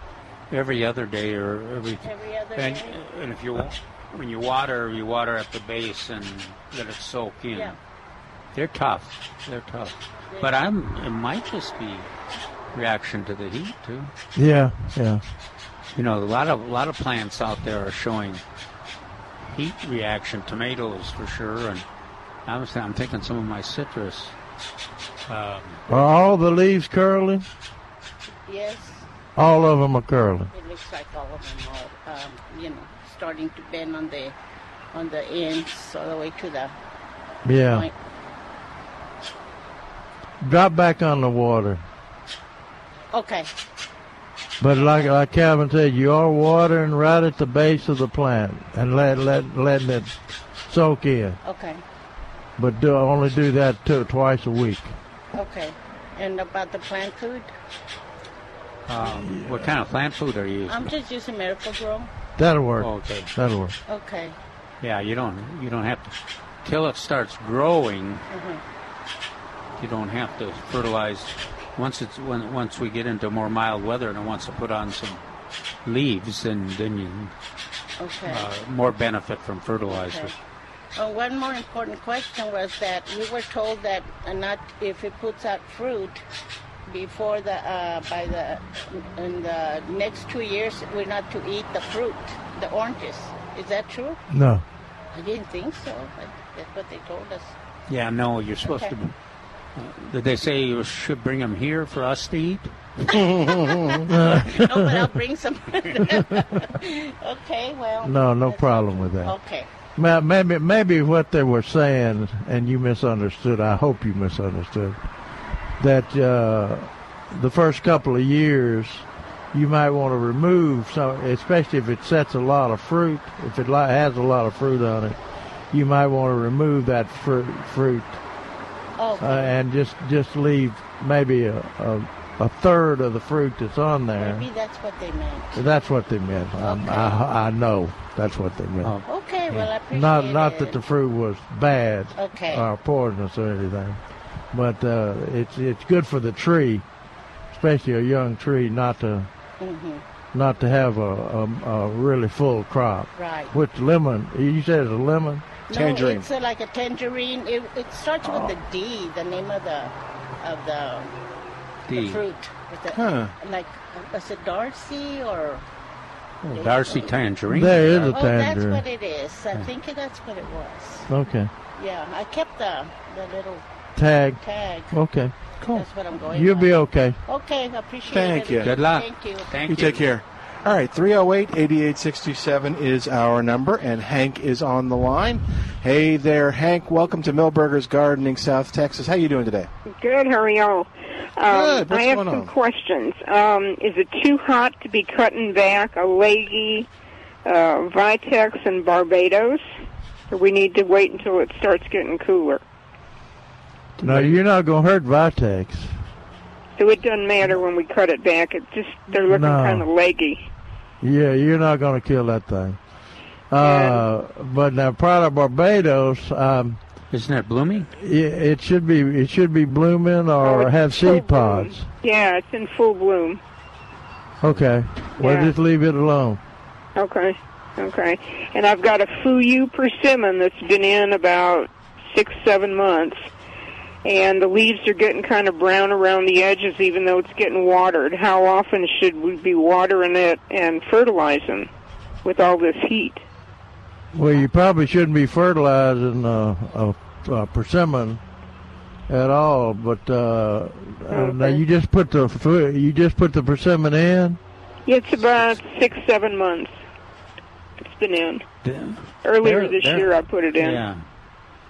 every other day or every. Every other and, day. and if you when you water, you water at the base and let it soak in. Yeah. They're tough. They're tough. But I'm. It might just be reaction to the heat too. Yeah, yeah. You know, a lot of a lot of plants out there are showing heat reaction. Tomatoes for sure, and I was I'm thinking some of my citrus. Um, Are all the leaves curling? Yes, All of them are curling. it looks like all of them are, um, you know, starting to bend on the on the ends all the way to the Yeah. point. Drop back on the water. Okay. But like like Calvin said, you are watering right at the base of the plant and let let letting it soak in. Okay. But do only do that two, twice a week. Okay. And about the plant food, um, what kind of plant food are you using? I'm just using Miracle-Gro. That'll work. Okay. That'll work. Okay. Yeah, you don't you don't have to till it starts growing. hmm You don't have to fertilize. Once it's when once we get into more mild weather and it wants to put on some leaves, and then you Okay. uh, more benefit from fertilizer. Okay. Uh, one more important question was that we were told that uh, not if it puts out fruit before the uh, by the in the next two years we're not to eat the fruit, the oranges. Is that true? No. I didn't think so. But that's what they told us. Yeah, no, you're supposed Okay. to. Uh, did they say you should bring them here for us to eat? no, but I'll bring some. okay, well. No, no problem with that. Okay. Ma- Maybe maybe what they were saying, and you misunderstood. I hope you misunderstood that uh, the first couple of years you might want to remove some, especially if it sets a lot of fruit. If it has a lot of fruit on it, you might want to remove that fruit, fruit, Okay. uh, and just just leave maybe a, a a third of the fruit that's on there. Maybe that's what they meant. That's what they meant. Um, I, I know that's what they meant. Okay, well, I appreciate Not it. not that the fruit was bad Okay. or poisonous or anything, but uh, it's it's good for the tree, especially a young tree, not to Mhm. not to have a, a, a really full crop. Right. Which lemon? You said it's a lemon. No, it's uh, like a tangerine. It, it starts with the D, the name of the of the, the D. fruit. With the, Huh. Like, is it Dancy or? Oh, Dancy tangerine. There is a oh, that's what it is. I think that's what it was. Okay. Yeah, I kept the the little Tag. tag. Okay. Cool. That's what I'm going. You'll on. be okay. Okay, I appreciate it. Thank it. you. Good luck. Thank you. Thank you. you take care. All right, 308 8867 is our number, and Hank is on the line. Hey there, Hank. Welcome to Milberger's Gardening, South Texas. How are you doing today? Good. How are y'all? Um, Good. What's I have going some on? questions. Um, is it too hot to be cutting back a leggy, uh, Vitex, and Barbados? Or we need to wait until it starts getting cooler? No, you're not going to hurt Vitex. So it doesn't matter when we cut it back. It just they're looking No. kind of leggy. Yeah, you're not going to kill that thing. Uh, but now, Pride of Barbados, um, isn't that blooming? Yeah, it should be. It should be blooming or Oh, have seed pods. Yeah, it's in full bloom. Okay, well, Yeah. just leave it alone. Okay. Okay. And I've got a Fuyu persimmon that's been in about six, seven months. And the leaves are getting kind of brown around the edges even though it's getting watered. How often should we be watering it and fertilizing with all this heat? Well, you probably shouldn't be fertilizing uh, a, a persimmon at all. But uh, uh, now you just put the you just put the persimmon in. It's about six, seven months. It's been in. Earlier They're- this they're- year I put it in. Yeah,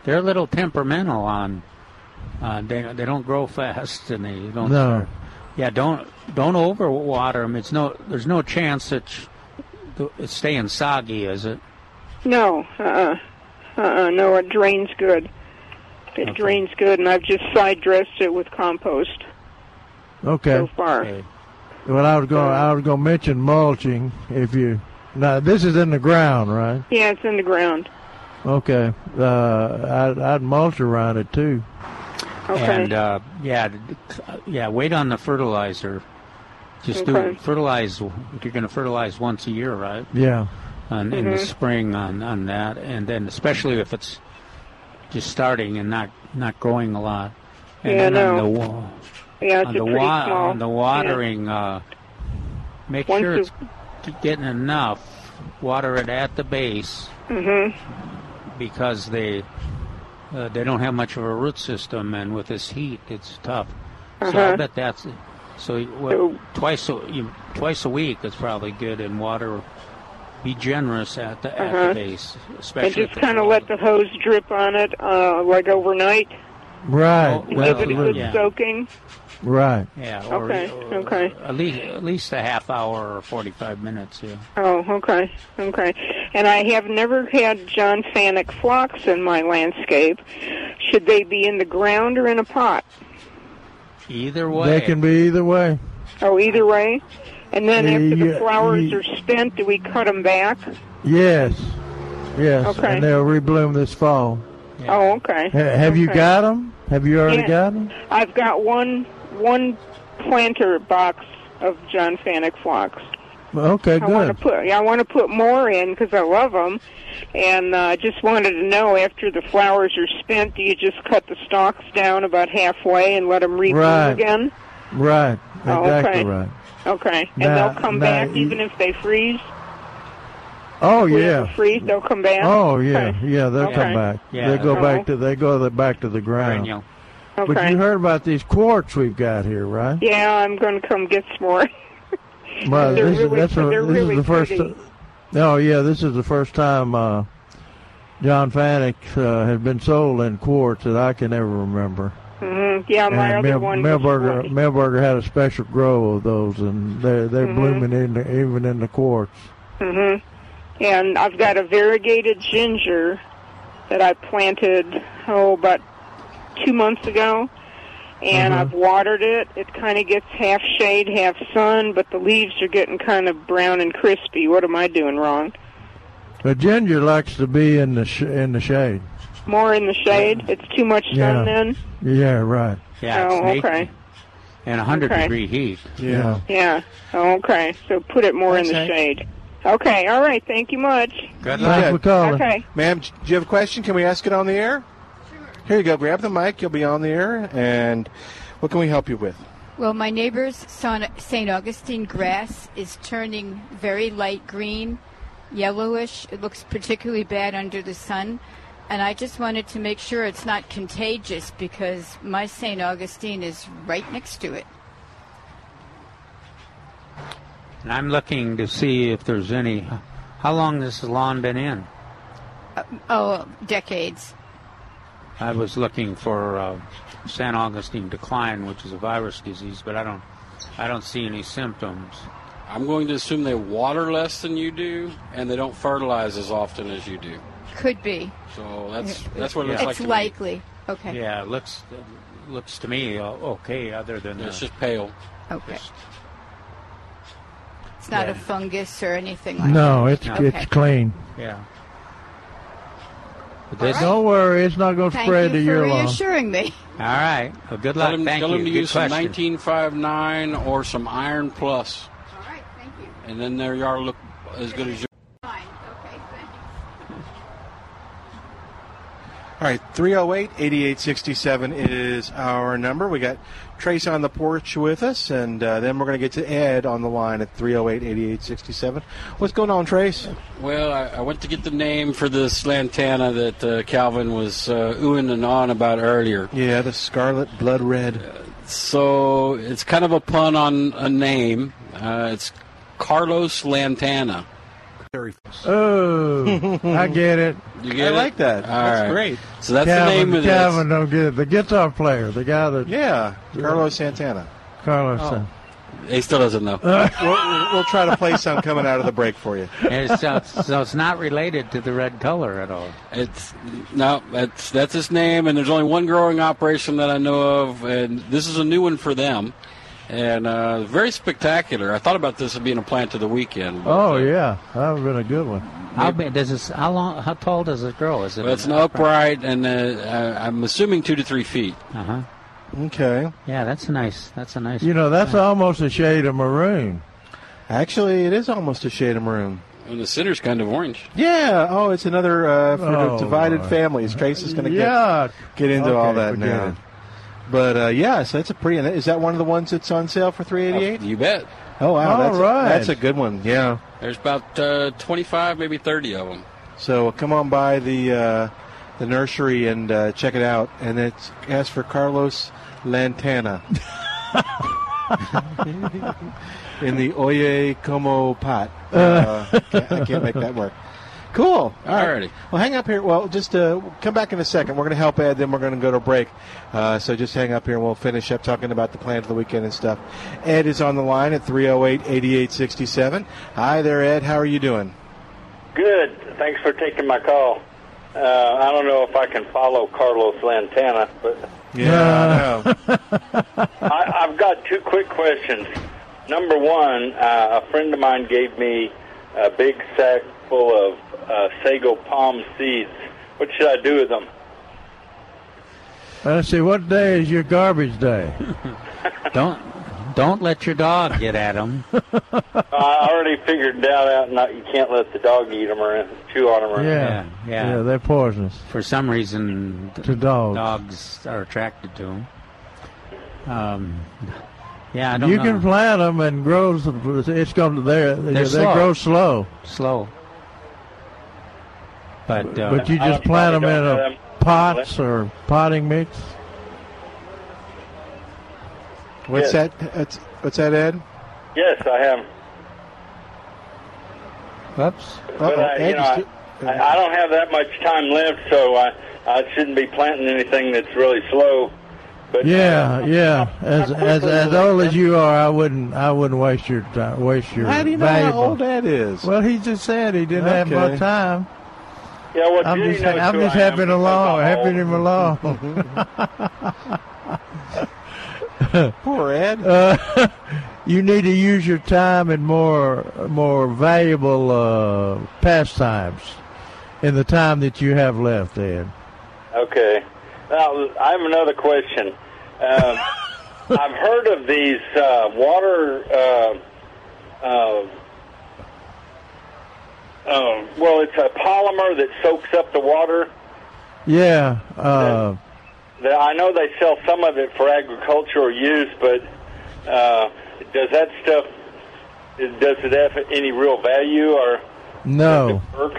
they're a little temperamental on. Uh, they they don't grow fast and they don't. No. Yeah, don't don't overwater them. It's no there's no chance that it's staying soggy, is it? No, uh-uh. Uh-uh, no, it drains good. It drains good, and I've just side dressed it with compost Okay. so far. Well, I was going I was going to mention mulching if you. Now this is in the ground, right? Yeah, it's in the ground. Okay. Uh, I'd, I'd mulch around it too. Okay. And uh, yeah, yeah. Wait on the fertilizer. Just do Okay. fertilize. You're going to fertilize once a year, right? Yeah. On, in the Mhm. spring on on that, and then especially if it's just starting and not not growing a lot. And Yeah, then on the wa- Yeah, it's on the pretty wa- small. on the watering, uh, make Once sure you- it's g- getting enough. Water it at the base. Mm-hmm. because they uh, they don't have much of a root system, and with this heat, it's tough. So I Uh-huh. bet that's so. What, twice a you, twice a week is probably good in water. Be generous at the at Uh-huh. the base, And just kind of let the hose drip on it, uh, like overnight. Right. Oh, well, Give it a good yeah. soaking. Right. Yeah. Or, Okay, or okay. At least at least a half hour or forty five minutes. Yeah. Oh, okay, okay. And I have never had John Fanick phlox in my landscape. Should they be in the ground or in a pot? Either way. They can be either way. Oh, either way. And then Yeah, after the flowers yeah. are spent, do we cut them back? Yes. Yes. Okay. And they'll rebloom this fall. Oh, okay. Ha- have you got them? Have you already Yeah. got them? I've got one one planter box of John Fanick phlox. Okay, I want to put yeah, I want to put more in because I love them, and uh, I just wanted to know after the flowers are spent, do you just cut the stalks down about halfway and let them rebloom Right. again? Right. Oh, Exactly okay. right. Okay, and Now- they'll come now back you- even if they freeze. Oh If yeah. ever freeze, they'll come back. Oh yeah, Okay. yeah. They'll Okay. come back. Yeah. They go Oh. back to they go the, back to the ground. Perennial. But you heard about these quarts we've got here, right? Yeah, I'm going to come get some more. Well, this, really- is, that's a, this really is the first. pretty. Oh yeah, this is the first time uh, John Fanick uh, has been sold in quarts that I can ever remember. hmm Yeah, my and other Mel, one. Milberger had a special grow of those, and they're they're Mhm. blooming in the, even in the quarts. hmm And I've got a variegated ginger that I planted oh about two months ago, and Mhm. I've watered it. It kind of gets half shade, half sun, but the leaves are getting kind of brown and crispy. What am I doing wrong? The ginger likes to be in the sh- in the shade. More in the shade? It's too much sun Yeah. then. Yeah, right. Yeah. oh, okay. naked And 100 Okay. degree heat. Yeah. Yeah. Oh, okay. So put it more in the Thanks, shade. Okay. All right. Thank you much. Good Thanks for calling. Okay. Ma'am, do you have a question? Can we ask it on the air? Here you go. Grab the mic. You'll be on the air. And what can we help you with? Well, my neighbor's son- St. Augustine grass is turning very light green, yellowish. It looks particularly bad under the sun. And I just wanted to make sure it's not contagious because my St. Augustine is right next to it. And I'm looking to see if there's any. How long has the lawn been in? Uh, oh, decades. I was looking for uh, San Augustine decline, which is a virus disease, but I don't. I don't see any symptoms. I'm going to assume they water less than you do, and they don't fertilize as often as you do. Could be. So that's that's what it looks it's like to me. likely. Okay. Yeah, it looks it looks to me uh, okay. Other than It's the- just pale. Okay. It's not Yeah. a fungus or anything like that. No, that. it's Okay. it's clean. Yeah. But right. Don't worry, it's not going to Thank spread you to for your lawn. reassuring me. All right. Well, good Tell luck. them, Thank tell you. them to Good use some 1959 or some Iron Plus. All right, thank you. And then their yard look as good as yours. Fine. Okay, thanks. All right, 308 8867 is our number. We got Trace on the porch with us, and uh, then we're going to get to Ed on the line at 308 8867. What's going on, Trace? Well, I, I went to get the name for this lantana that uh, Calvin was uh, oohing and on about earlier. Yeah, the scarlet blood red. So it's kind of a pun on a name. Uh, it's Carlos Lantana. Oh, I get it. You get I it? like that. All That's right. great. So that's Calvin, the name of Calvin don't get it. The guitar player, the guy that Yeah, Carlos Santana. Carlos. Oh. He still doesn't know. we'll, we'll- we'll try to play some coming out of the break for you. And it's, uh, so it's not related to the red color at all. It's no, that's that's his name, and there's only one growing operation that I know of, and this is a new one for them, and uh, very spectacular. I thought about this as being a plant of the weekend. but, Oh uh, yeah, that would have been a good one. How big does this? How long? How tall does it grow? Is it? Well, it's an upright, and uh, I- I'm assuming two to three feet. Uh huh. Okay. Yeah, that's nice. That's a nice. You know, that's almost a shade of maroon. Actually, it is almost a shade of maroon. And the center's kind of orange. Yeah. Oh, it's another uh, for Oh, divided Lord. families. Trace is going to Yeah. get get into all that forget now. it. But uh, yeah, so that's a pretty. Is that one of the ones that's on sale for three eighty eight? You bet. Oh wow, All that's right. a, that's a good one. Yeah. There's about uh, 25, maybe 30 of them. So come on by the uh, the nursery and uh, check it out. And it's ask for Carlos Lantana in the Oye Como pot. Uh, I can't make that work. Cool. All right. Alrighty. Well, hang up here. Well, just uh, come back in a second. We're going to help Ed, then we're going to go to break. Uh, so just hang up here and we'll finish up talking about the plans for the weekend and stuff. Ed is on the line at 308 8867. Hi there, Ed. How are you doing? Good. Thanks for taking my call. Uh, I don't know if I can follow Carlos Lantana, but Yeah, I, I've got two quick questions. Number one, uh, a friend of mine gave me a big sack full of uh, sago palm seeds. What should I do with them? Let's see, what day is your garbage day? don't don't let your dog get at them. I already figured that out. Not you can't let the dog eat them or chew on them. Or Yeah, yeah. Yeah, they're poisonous. For some reason, To dogs. dogs are attracted to them. Um, yeah, I don't you know. can plant them and grow. It's going to they They're they slow. grow slow. Slow. But uh, but you just plant them in a pots or potting mix. What's Yes. that? What's, what's that, Ed? Yes, I have. Whoops. But I, you know, I, I I don't have that much time left, so I, I shouldn't be planting anything that's really slow. But Yeah, yeah. As as as old as you are, I wouldn't I wouldn't waste your time. Waste your How do you know how old Ed is? Well, he just said he didn't have much time. Yeah, well, I'm Judy just knows I'm who just I am helping because along, I'm helping him along. Poor Ed. Uh, you need to use your time in more more valuable uh, pastimes in the time that you have left, Ed. Okay. Now, I have another question. Um, I've heard of these uh, water. Uh, uh, well, it's a polymer that soaks up the water. Yeah. Uh, The- I know they sell some of it for agricultural use, but uh, does that stuff does it have any real value or no. work?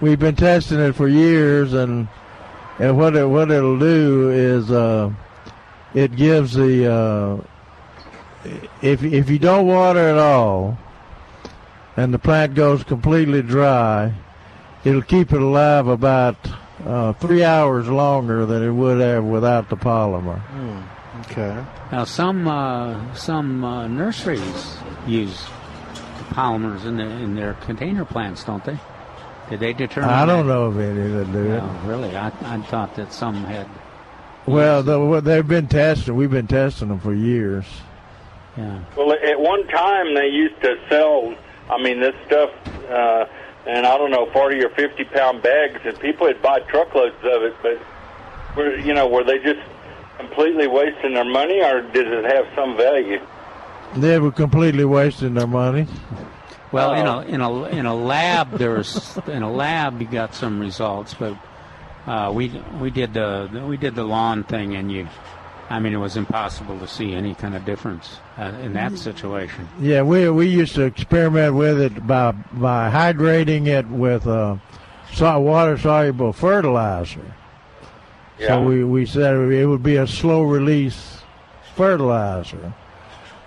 We've been testing it for years, and and what it what it'll do is uh, it gives the uh, if if you don't water at all, and the plant goes completely dry, it'll keep it alive about uh, three hours longer than it would have without the polymer. Okay. Now, some uh, some uh, nurseries use polymers in, the, in their container plants, don't they? Did they determine? I don't that? know of any that do it. Really. I, I thought that some had. Well, the, they've been testing. We've been testing them for years. Yeah. Well, at one time they used to sell. I mean, this stuff, uh, and I don't know, forty or fifty pound bags, and people would buy truckloads of it. But were you know, were they just completely wasting their money, or did it have some value? They were completely wasting their money. Well, in a in a in a lab, there's in a lab you got some results, but uh, we we did the we did the lawn thing, and you, I mean, it was impossible to see any kind of difference uh, in that situation. Yeah, we we used to experiment with it by by hydrating it with uh, water soluble fertilizer. Yeah. So we, we said it would be a slow release fertilizer.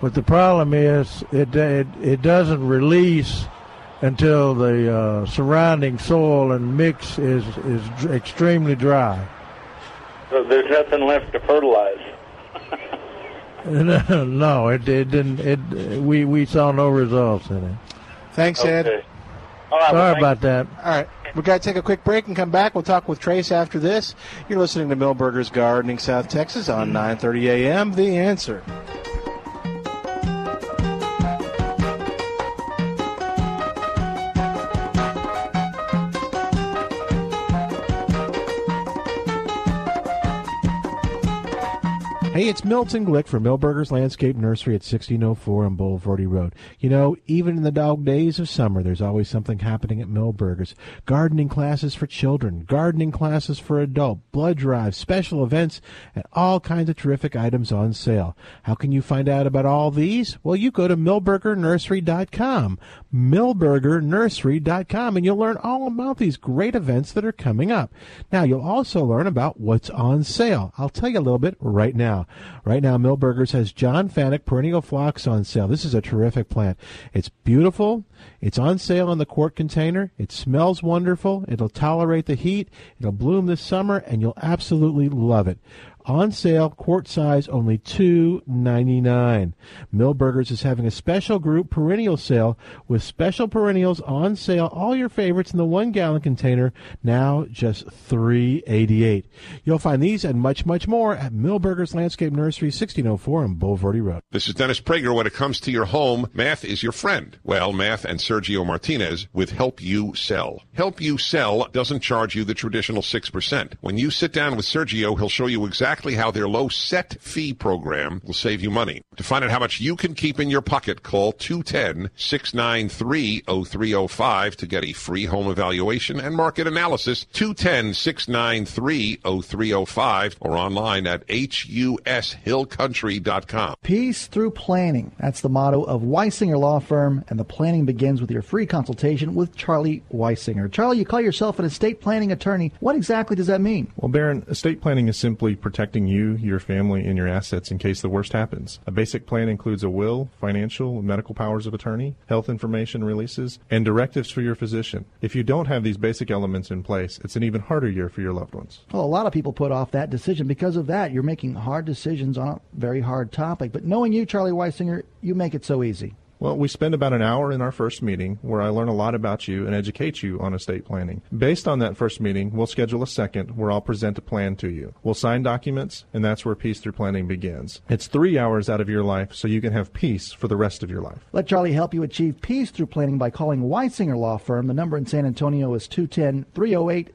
But the problem is it it, it doesn't release until the uh, surrounding soil and mix is is extremely dry. So there's nothing left to fertilize. no, it, it didn't. It we we saw no results in it. Thanks, Ed. All right, Sorry thank- about that. All right. We've got to take a quick break and come back. We'll talk with Trace after this. You're listening to Milberger's Gardening South Texas on 9:30 a.m. The Answer. Hey, it's Milton Glick from Milberger's Landscape Nursery at 1604 on Bulverde Road. You know, even in the dog days of summer, there's always something happening at Milberger's. Gardening classes for children, gardening classes for adult, blood drives, special events, and all kinds of terrific items on sale. How can you find out about all these? Well, you go to milbergernursery.com, milbergernursery.com, and you'll learn all about these great events that are coming up. Now, you'll also learn about what's on sale. I'll tell you a little bit right now. Right now, Milberger's has John Fanick perennial phlox on sale. This is a terrific plant. It's beautiful. It's on sale in the quart container. It smells wonderful. It'll tolerate the heat. It'll bloom this summer, and you'll absolutely love it on sale, quart size only two ninety nine. Milberger's is having a special group perennial sale with special perennials on sale. All your favorites in the one gallon container now just three eighty eight. You'll find these and much much more at Milberger's Landscape Nursery, sixteen oh four on Bulverde Road. This is Dennis Prager. When it comes to your home, math is your friend. Well, math and Sergio Martinez with Help You Sell. Help You Sell doesn't charge you the traditional six percent. When you sit down with Sergio, he'll show you exactly exactly how their low set fee program will save you money. To find out how much you can keep in your pocket, call 210-693-0305 to get a free home evaluation and market analysis. 210-693-0305 or online at hushillcountry.com. Peace through planning. That's the motto of Weisinger Law Firm, and the planning begins with your free consultation with Charlie Weisinger. Charlie, you call yourself an estate planning attorney. What exactly does that mean? Well, Baron, estate planning is simply protecting you, your family, and your assets in case the worst happens. A basic plan includes a will, financial, medical powers of attorney, health information releases, and directives for your physician. If you don't have these basic elements in place, it's an even harder year for your loved ones. Well, a lot of people put off that decision because of that. You're making hard decisions on a very hard topic. But knowing you, Charlie Weisinger, you make it so easy. Well, we spend about an hour in our first meeting where I learn a lot about you and educate you on estate planning. Based on that first meeting, we'll schedule a second where I'll present a plan to you. We'll sign documents, and that's where peace through planning begins. It's three hours out of your life so you can have peace for the rest of your life. Let Charlie help you achieve peace through planning by calling Weisinger Law Firm. The number in San Antonio is 210 308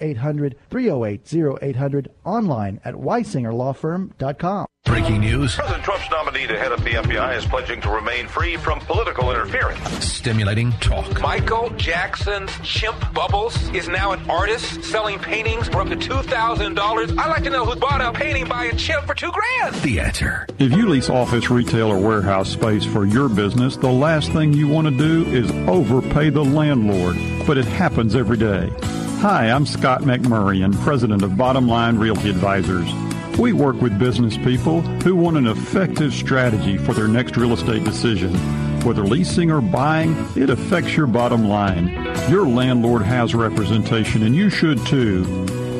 0800 308 0800 online at weisingerlawfirm.com. Breaking news. President Trump's nominee to head up the FBI is pledging to remain free from political interference. Stimulating talk. Michael Jackson's chimp Bubbles is now an artist selling paintings for up to $2,000. I'd like to know who bought a painting by a chimp for two grand. The answer. If you lease office, retail, or warehouse space for your business, the last thing you want to do is overpay the landlord. But it happens every day. Hi, I'm Scott McMurray, and president of Bottom Line Realty Advisors. We work with business people who want an effective strategy for their next real estate decision. Whether leasing or buying, it affects your bottom line. Your landlord has representation, and you should too.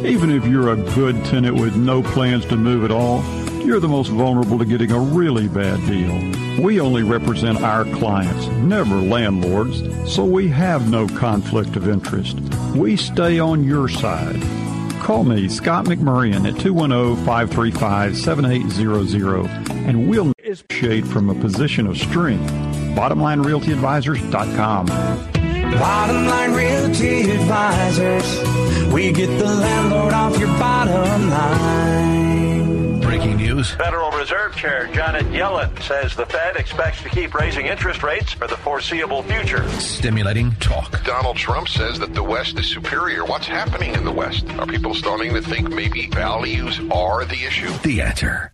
Even if you're a good tenant with no plans to move at all, you're the most vulnerable to getting a really bad deal. We only represent our clients, never landlords, so we have no conflict of interest. We stay on your side. Call me, Scott McMurrian, at 210-535-7800, and we'll negotiate from a position of strength. BottomLineRealtyAdvisors.com. Bottom Line Realty Advisors. We get the landlord off your bottom line. Breaking news. Federal Reserve Chair Janet Yellen says the Fed expects to keep raising interest rates for the foreseeable future. Stimulating talk. Donald Trump says that the West is superior. What's happening in the West? Are people starting to think maybe values are the issue? The answer.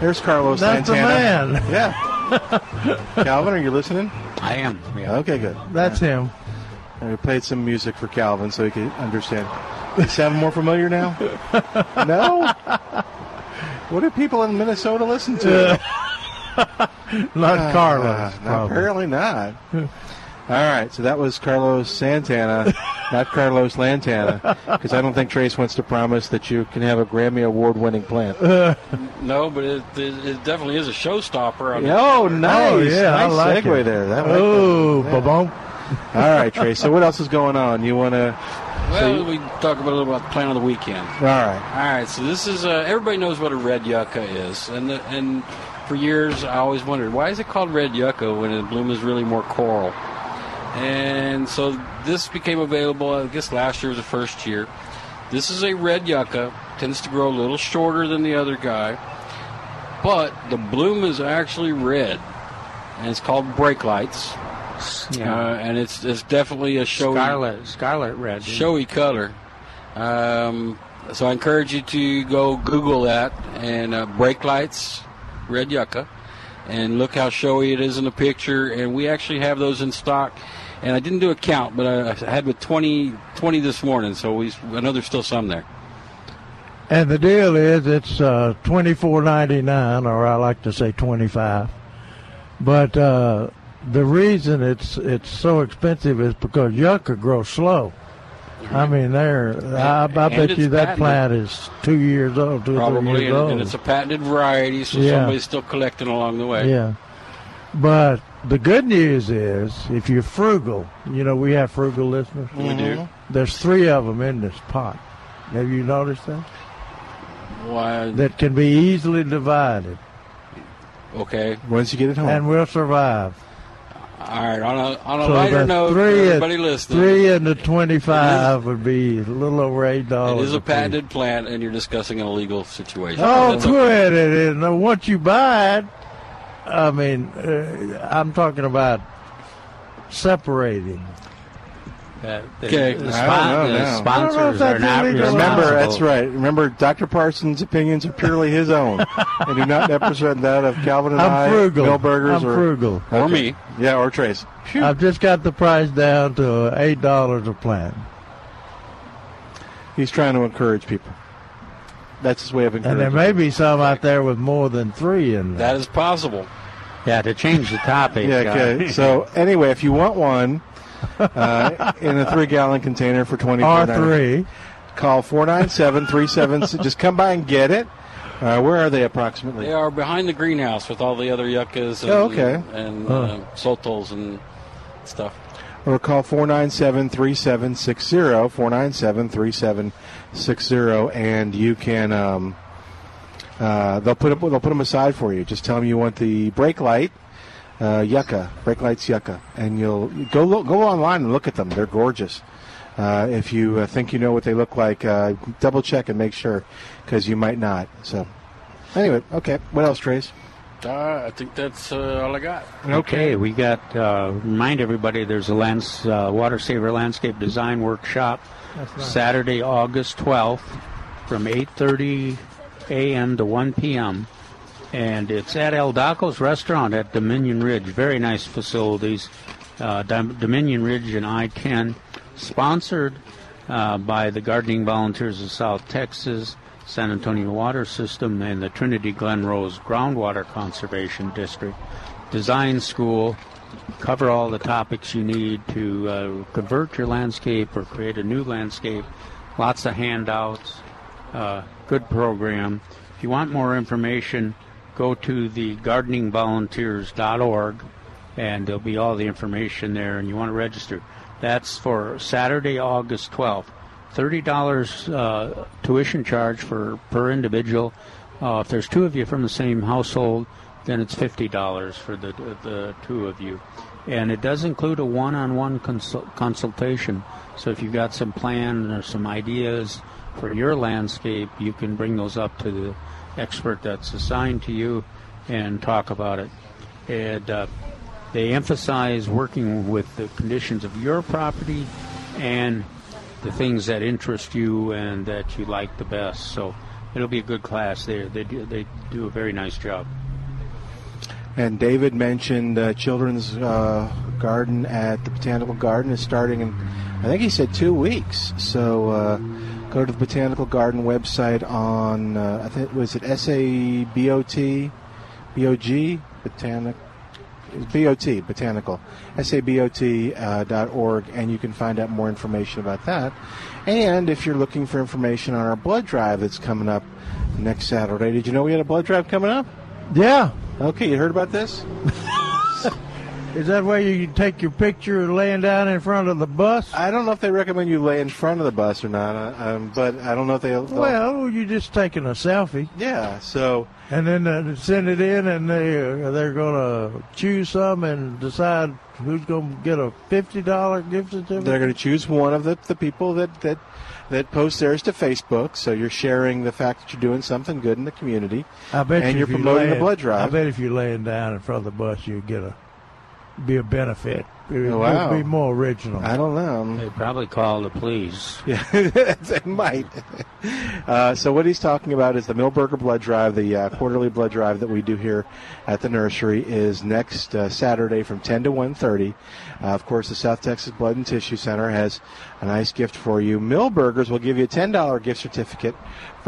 There's Carlos That's the Santana. man. Yeah. Calvin, are you listening? I am. Yeah. Okay, good. That's him. And we played some music for Calvin so he could understand. Does it sound more familiar now? no? What do people in Minnesota listen to? Not Ah, Carlos. no, apparently not. All right, so that was Carlos Santana, not Carlos Lantana, because I don't think Trace wants to promise that you can have a Grammy Award-winning plant. No, but it, it, it definitely is a showstopper. On Oh, nice! Oh, yeah, I nice like segue it. there. That- Oh. Yeah. ba-bum. All right, Trace. So what else is going on? You want to Well, we talk about a little about the plan of the weekend. All right. All right. So this is uh, everybody knows what a red yucca is, and the, and for years I always wondered why is it called red yucca when the bloom is really more coral. And so this became available. I guess last year was the first year. This is a red yucca. Tends to grow a little shorter than the other guy, but the bloom is actually red, and it's called brake lights. Yeah. Uh, and it's it's definitely a showy Scarlet, scarlet red. showy color. Um, so I encourage you to go Google that and uh, brake lights, red yucca, and look how showy it is in the picture. And we actually have those in stock. And I didn't do a count, but I, I had with 20, 20 this morning. So we I know there's still some there. And the deal is, it's uh, twenty four ninety nine, or I like to say twenty five. But uh, the reason it's it's so expensive is because yucca grows slow. I mean, there. I, I bet you that patented. plant is two years old, two or three Probably, years and, old. and it's a patented variety, so Yeah. somebody's still collecting along the way. Yeah. But the good news is, if you're frugal, you know, we have frugal listeners. We do. Mm-hmm. There's three of them in this pot. Have you noticed that? Why? That can be easily divided. Okay. Once you get it home. And we'll survive. All right. On a on a So lighter the note, for three everybody listening, Three and the 25 would be a little over $8. It is a piece. patented plant, and you're discussing an illegal situation. Oh, That's okay. quit it. And once you buy it, I mean, uh, I'm talking about separating. Uh, the, Okay, the, I spon- don't know the sponsors I don't know if are that's not illegal. Remember, that's right. Remember, Dr. Parsons' opinions are purely his own, and do not represent that of Calvin and I'm I, frugal. Milberger's, I'm or frugal. Or me. Yeah, or Trace. I've just got the price down to eight dollars a plant, He's trying to encourage people. That's his way of encouraging. and there may be some out there with more than three in there. That is possible. Yeah, to change the topic. Yeah, okay. So anyway, if you want one uh, in a three-gallon container for twenty R three. call four nine seven three seven. Just come by and get it. Uh, where are they approximately? They are behind the greenhouse with all the other yuccas and, Oh, okay. and Huh. uh, sotols and stuff. Or call 497-3760, 497-3760, and you can. Um, uh, they'll put up, they'll put them aside for you. Just tell them you want the brake light, uh, yucca, brake lights yucca, and you'll go look, go online and look at them. They're gorgeous. Uh, if you uh, think you know what they look like, uh, double check and make sure, because you might not. So, anyway, okay. What else, Trace? Uh, I think that's uh, all I got. Okay, we got uh, remind everybody there's a lands, uh, water saver landscape design workshop That's right. Saturday, August 12th, from 8:30 a.m. to 1 p.m. And it's at Aldaco's restaurant at Dominion Ridge. Very nice facilities. Uh, Dom- Dominion Ridge and I-10, sponsored uh, by the Gardening Volunteers of South Texas, San Antonio Water System, and the Trinity Glen Rose Groundwater Conservation District. Design School, cover all the topics you need to uh, convert your landscape or create a new landscape. Lots of handouts, uh, good program. If you want more information, go to the gardeningvolunteers.org and there'll be all the information there and you want to register. That's for Saturday, August 12th. $30 uh, tuition charge for per individual. Uh, if there's two of you from the same household, then it's $50 for the, the two of you. And it does include a one-on-one consul- consultation. So if you've got some plan or some ideas for your landscape, you can bring those up to the expert that's assigned to you and talk about it. And uh, they emphasize working with the conditions of your property and the things that interest you and that you like the best. So it'll be a good class there. They do, they do a very nice job. And David mentioned uh, children's uh, garden at the Botanical Garden is starting in, I think he said two weeks. So uh, go to the Botanical Garden website on, uh, I think, was it S-A-B-O-T, B-O-G, Botanic, B-O-T, Botanical, S-A-B-O-T uh, dot org, and you can find out more information about that. And if you're looking for information on our blood drive that's coming up next Saturday, did you know we had a blood drive coming up? Yeah. Okay, you heard about this? Is that where you can take your picture laying down in front of the bus? I don't know if they recommend you lay in front of the bus or not, uh, um, but I don't know if they. they'll- Well, you're just taking a selfie. Yeah. So. And then uh, send it in, and they uh, they're gonna choose some and decide who's gonna get a fifty dollar gift certificate. They're going to choose one of the, the people that, that that post theirs to Facebook. So you're sharing the fact that you're doing something good in the community. I bet and you you're if you promoting the blood drive. I bet if you're laying down in front of the bus, you get a be a benefit. It Oh, Wow. be more original. I don't know. They probably call the police. Yeah, it might. Uh, so what he's talking about is the Milberger Blood Drive, the uh, quarterly blood drive that we do here at the nursery, is next uh, Saturday from 10 to 1.30. Uh, of course, the South Texas Blood and Tissue Center has a nice gift for you. Milberger's will give you a $10 gift certificate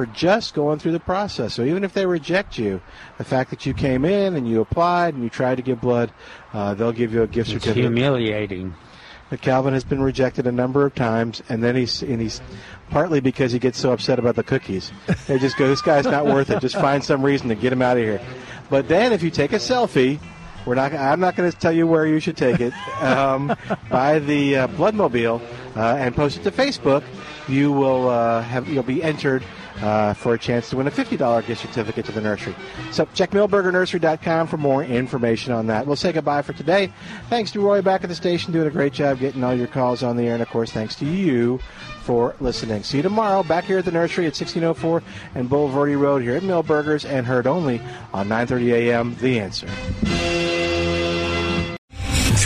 for just going through the process. So even if they reject you, the fact that you came in and you applied and you tried to give blood, uh, they'll give you a gift It's certificate. humiliating. But Calvin has been rejected a number of times, and then he's and he's partly because he gets so upset about the cookies. They just go, "This guy's not worth it. Just find some reason to get him out of here." But then, if you take a selfie, we're not. I'm not going to tell you where you should take it. Um, by the uh, Bloodmobile uh, and post it to Facebook, you will uh, have you'll be entered. Uh, for a chance to win a $50 gift certificate to the nursery. So check milbergernursery.com for more information on that. We'll say goodbye for today. Thanks to Roy back at the station doing a great job getting all your calls on the air. And of course, thanks to you for listening. See you tomorrow back here at the nursery at 1604 and Bulverde Road here at Milberger's and heard only on 930 a.m. The Answer.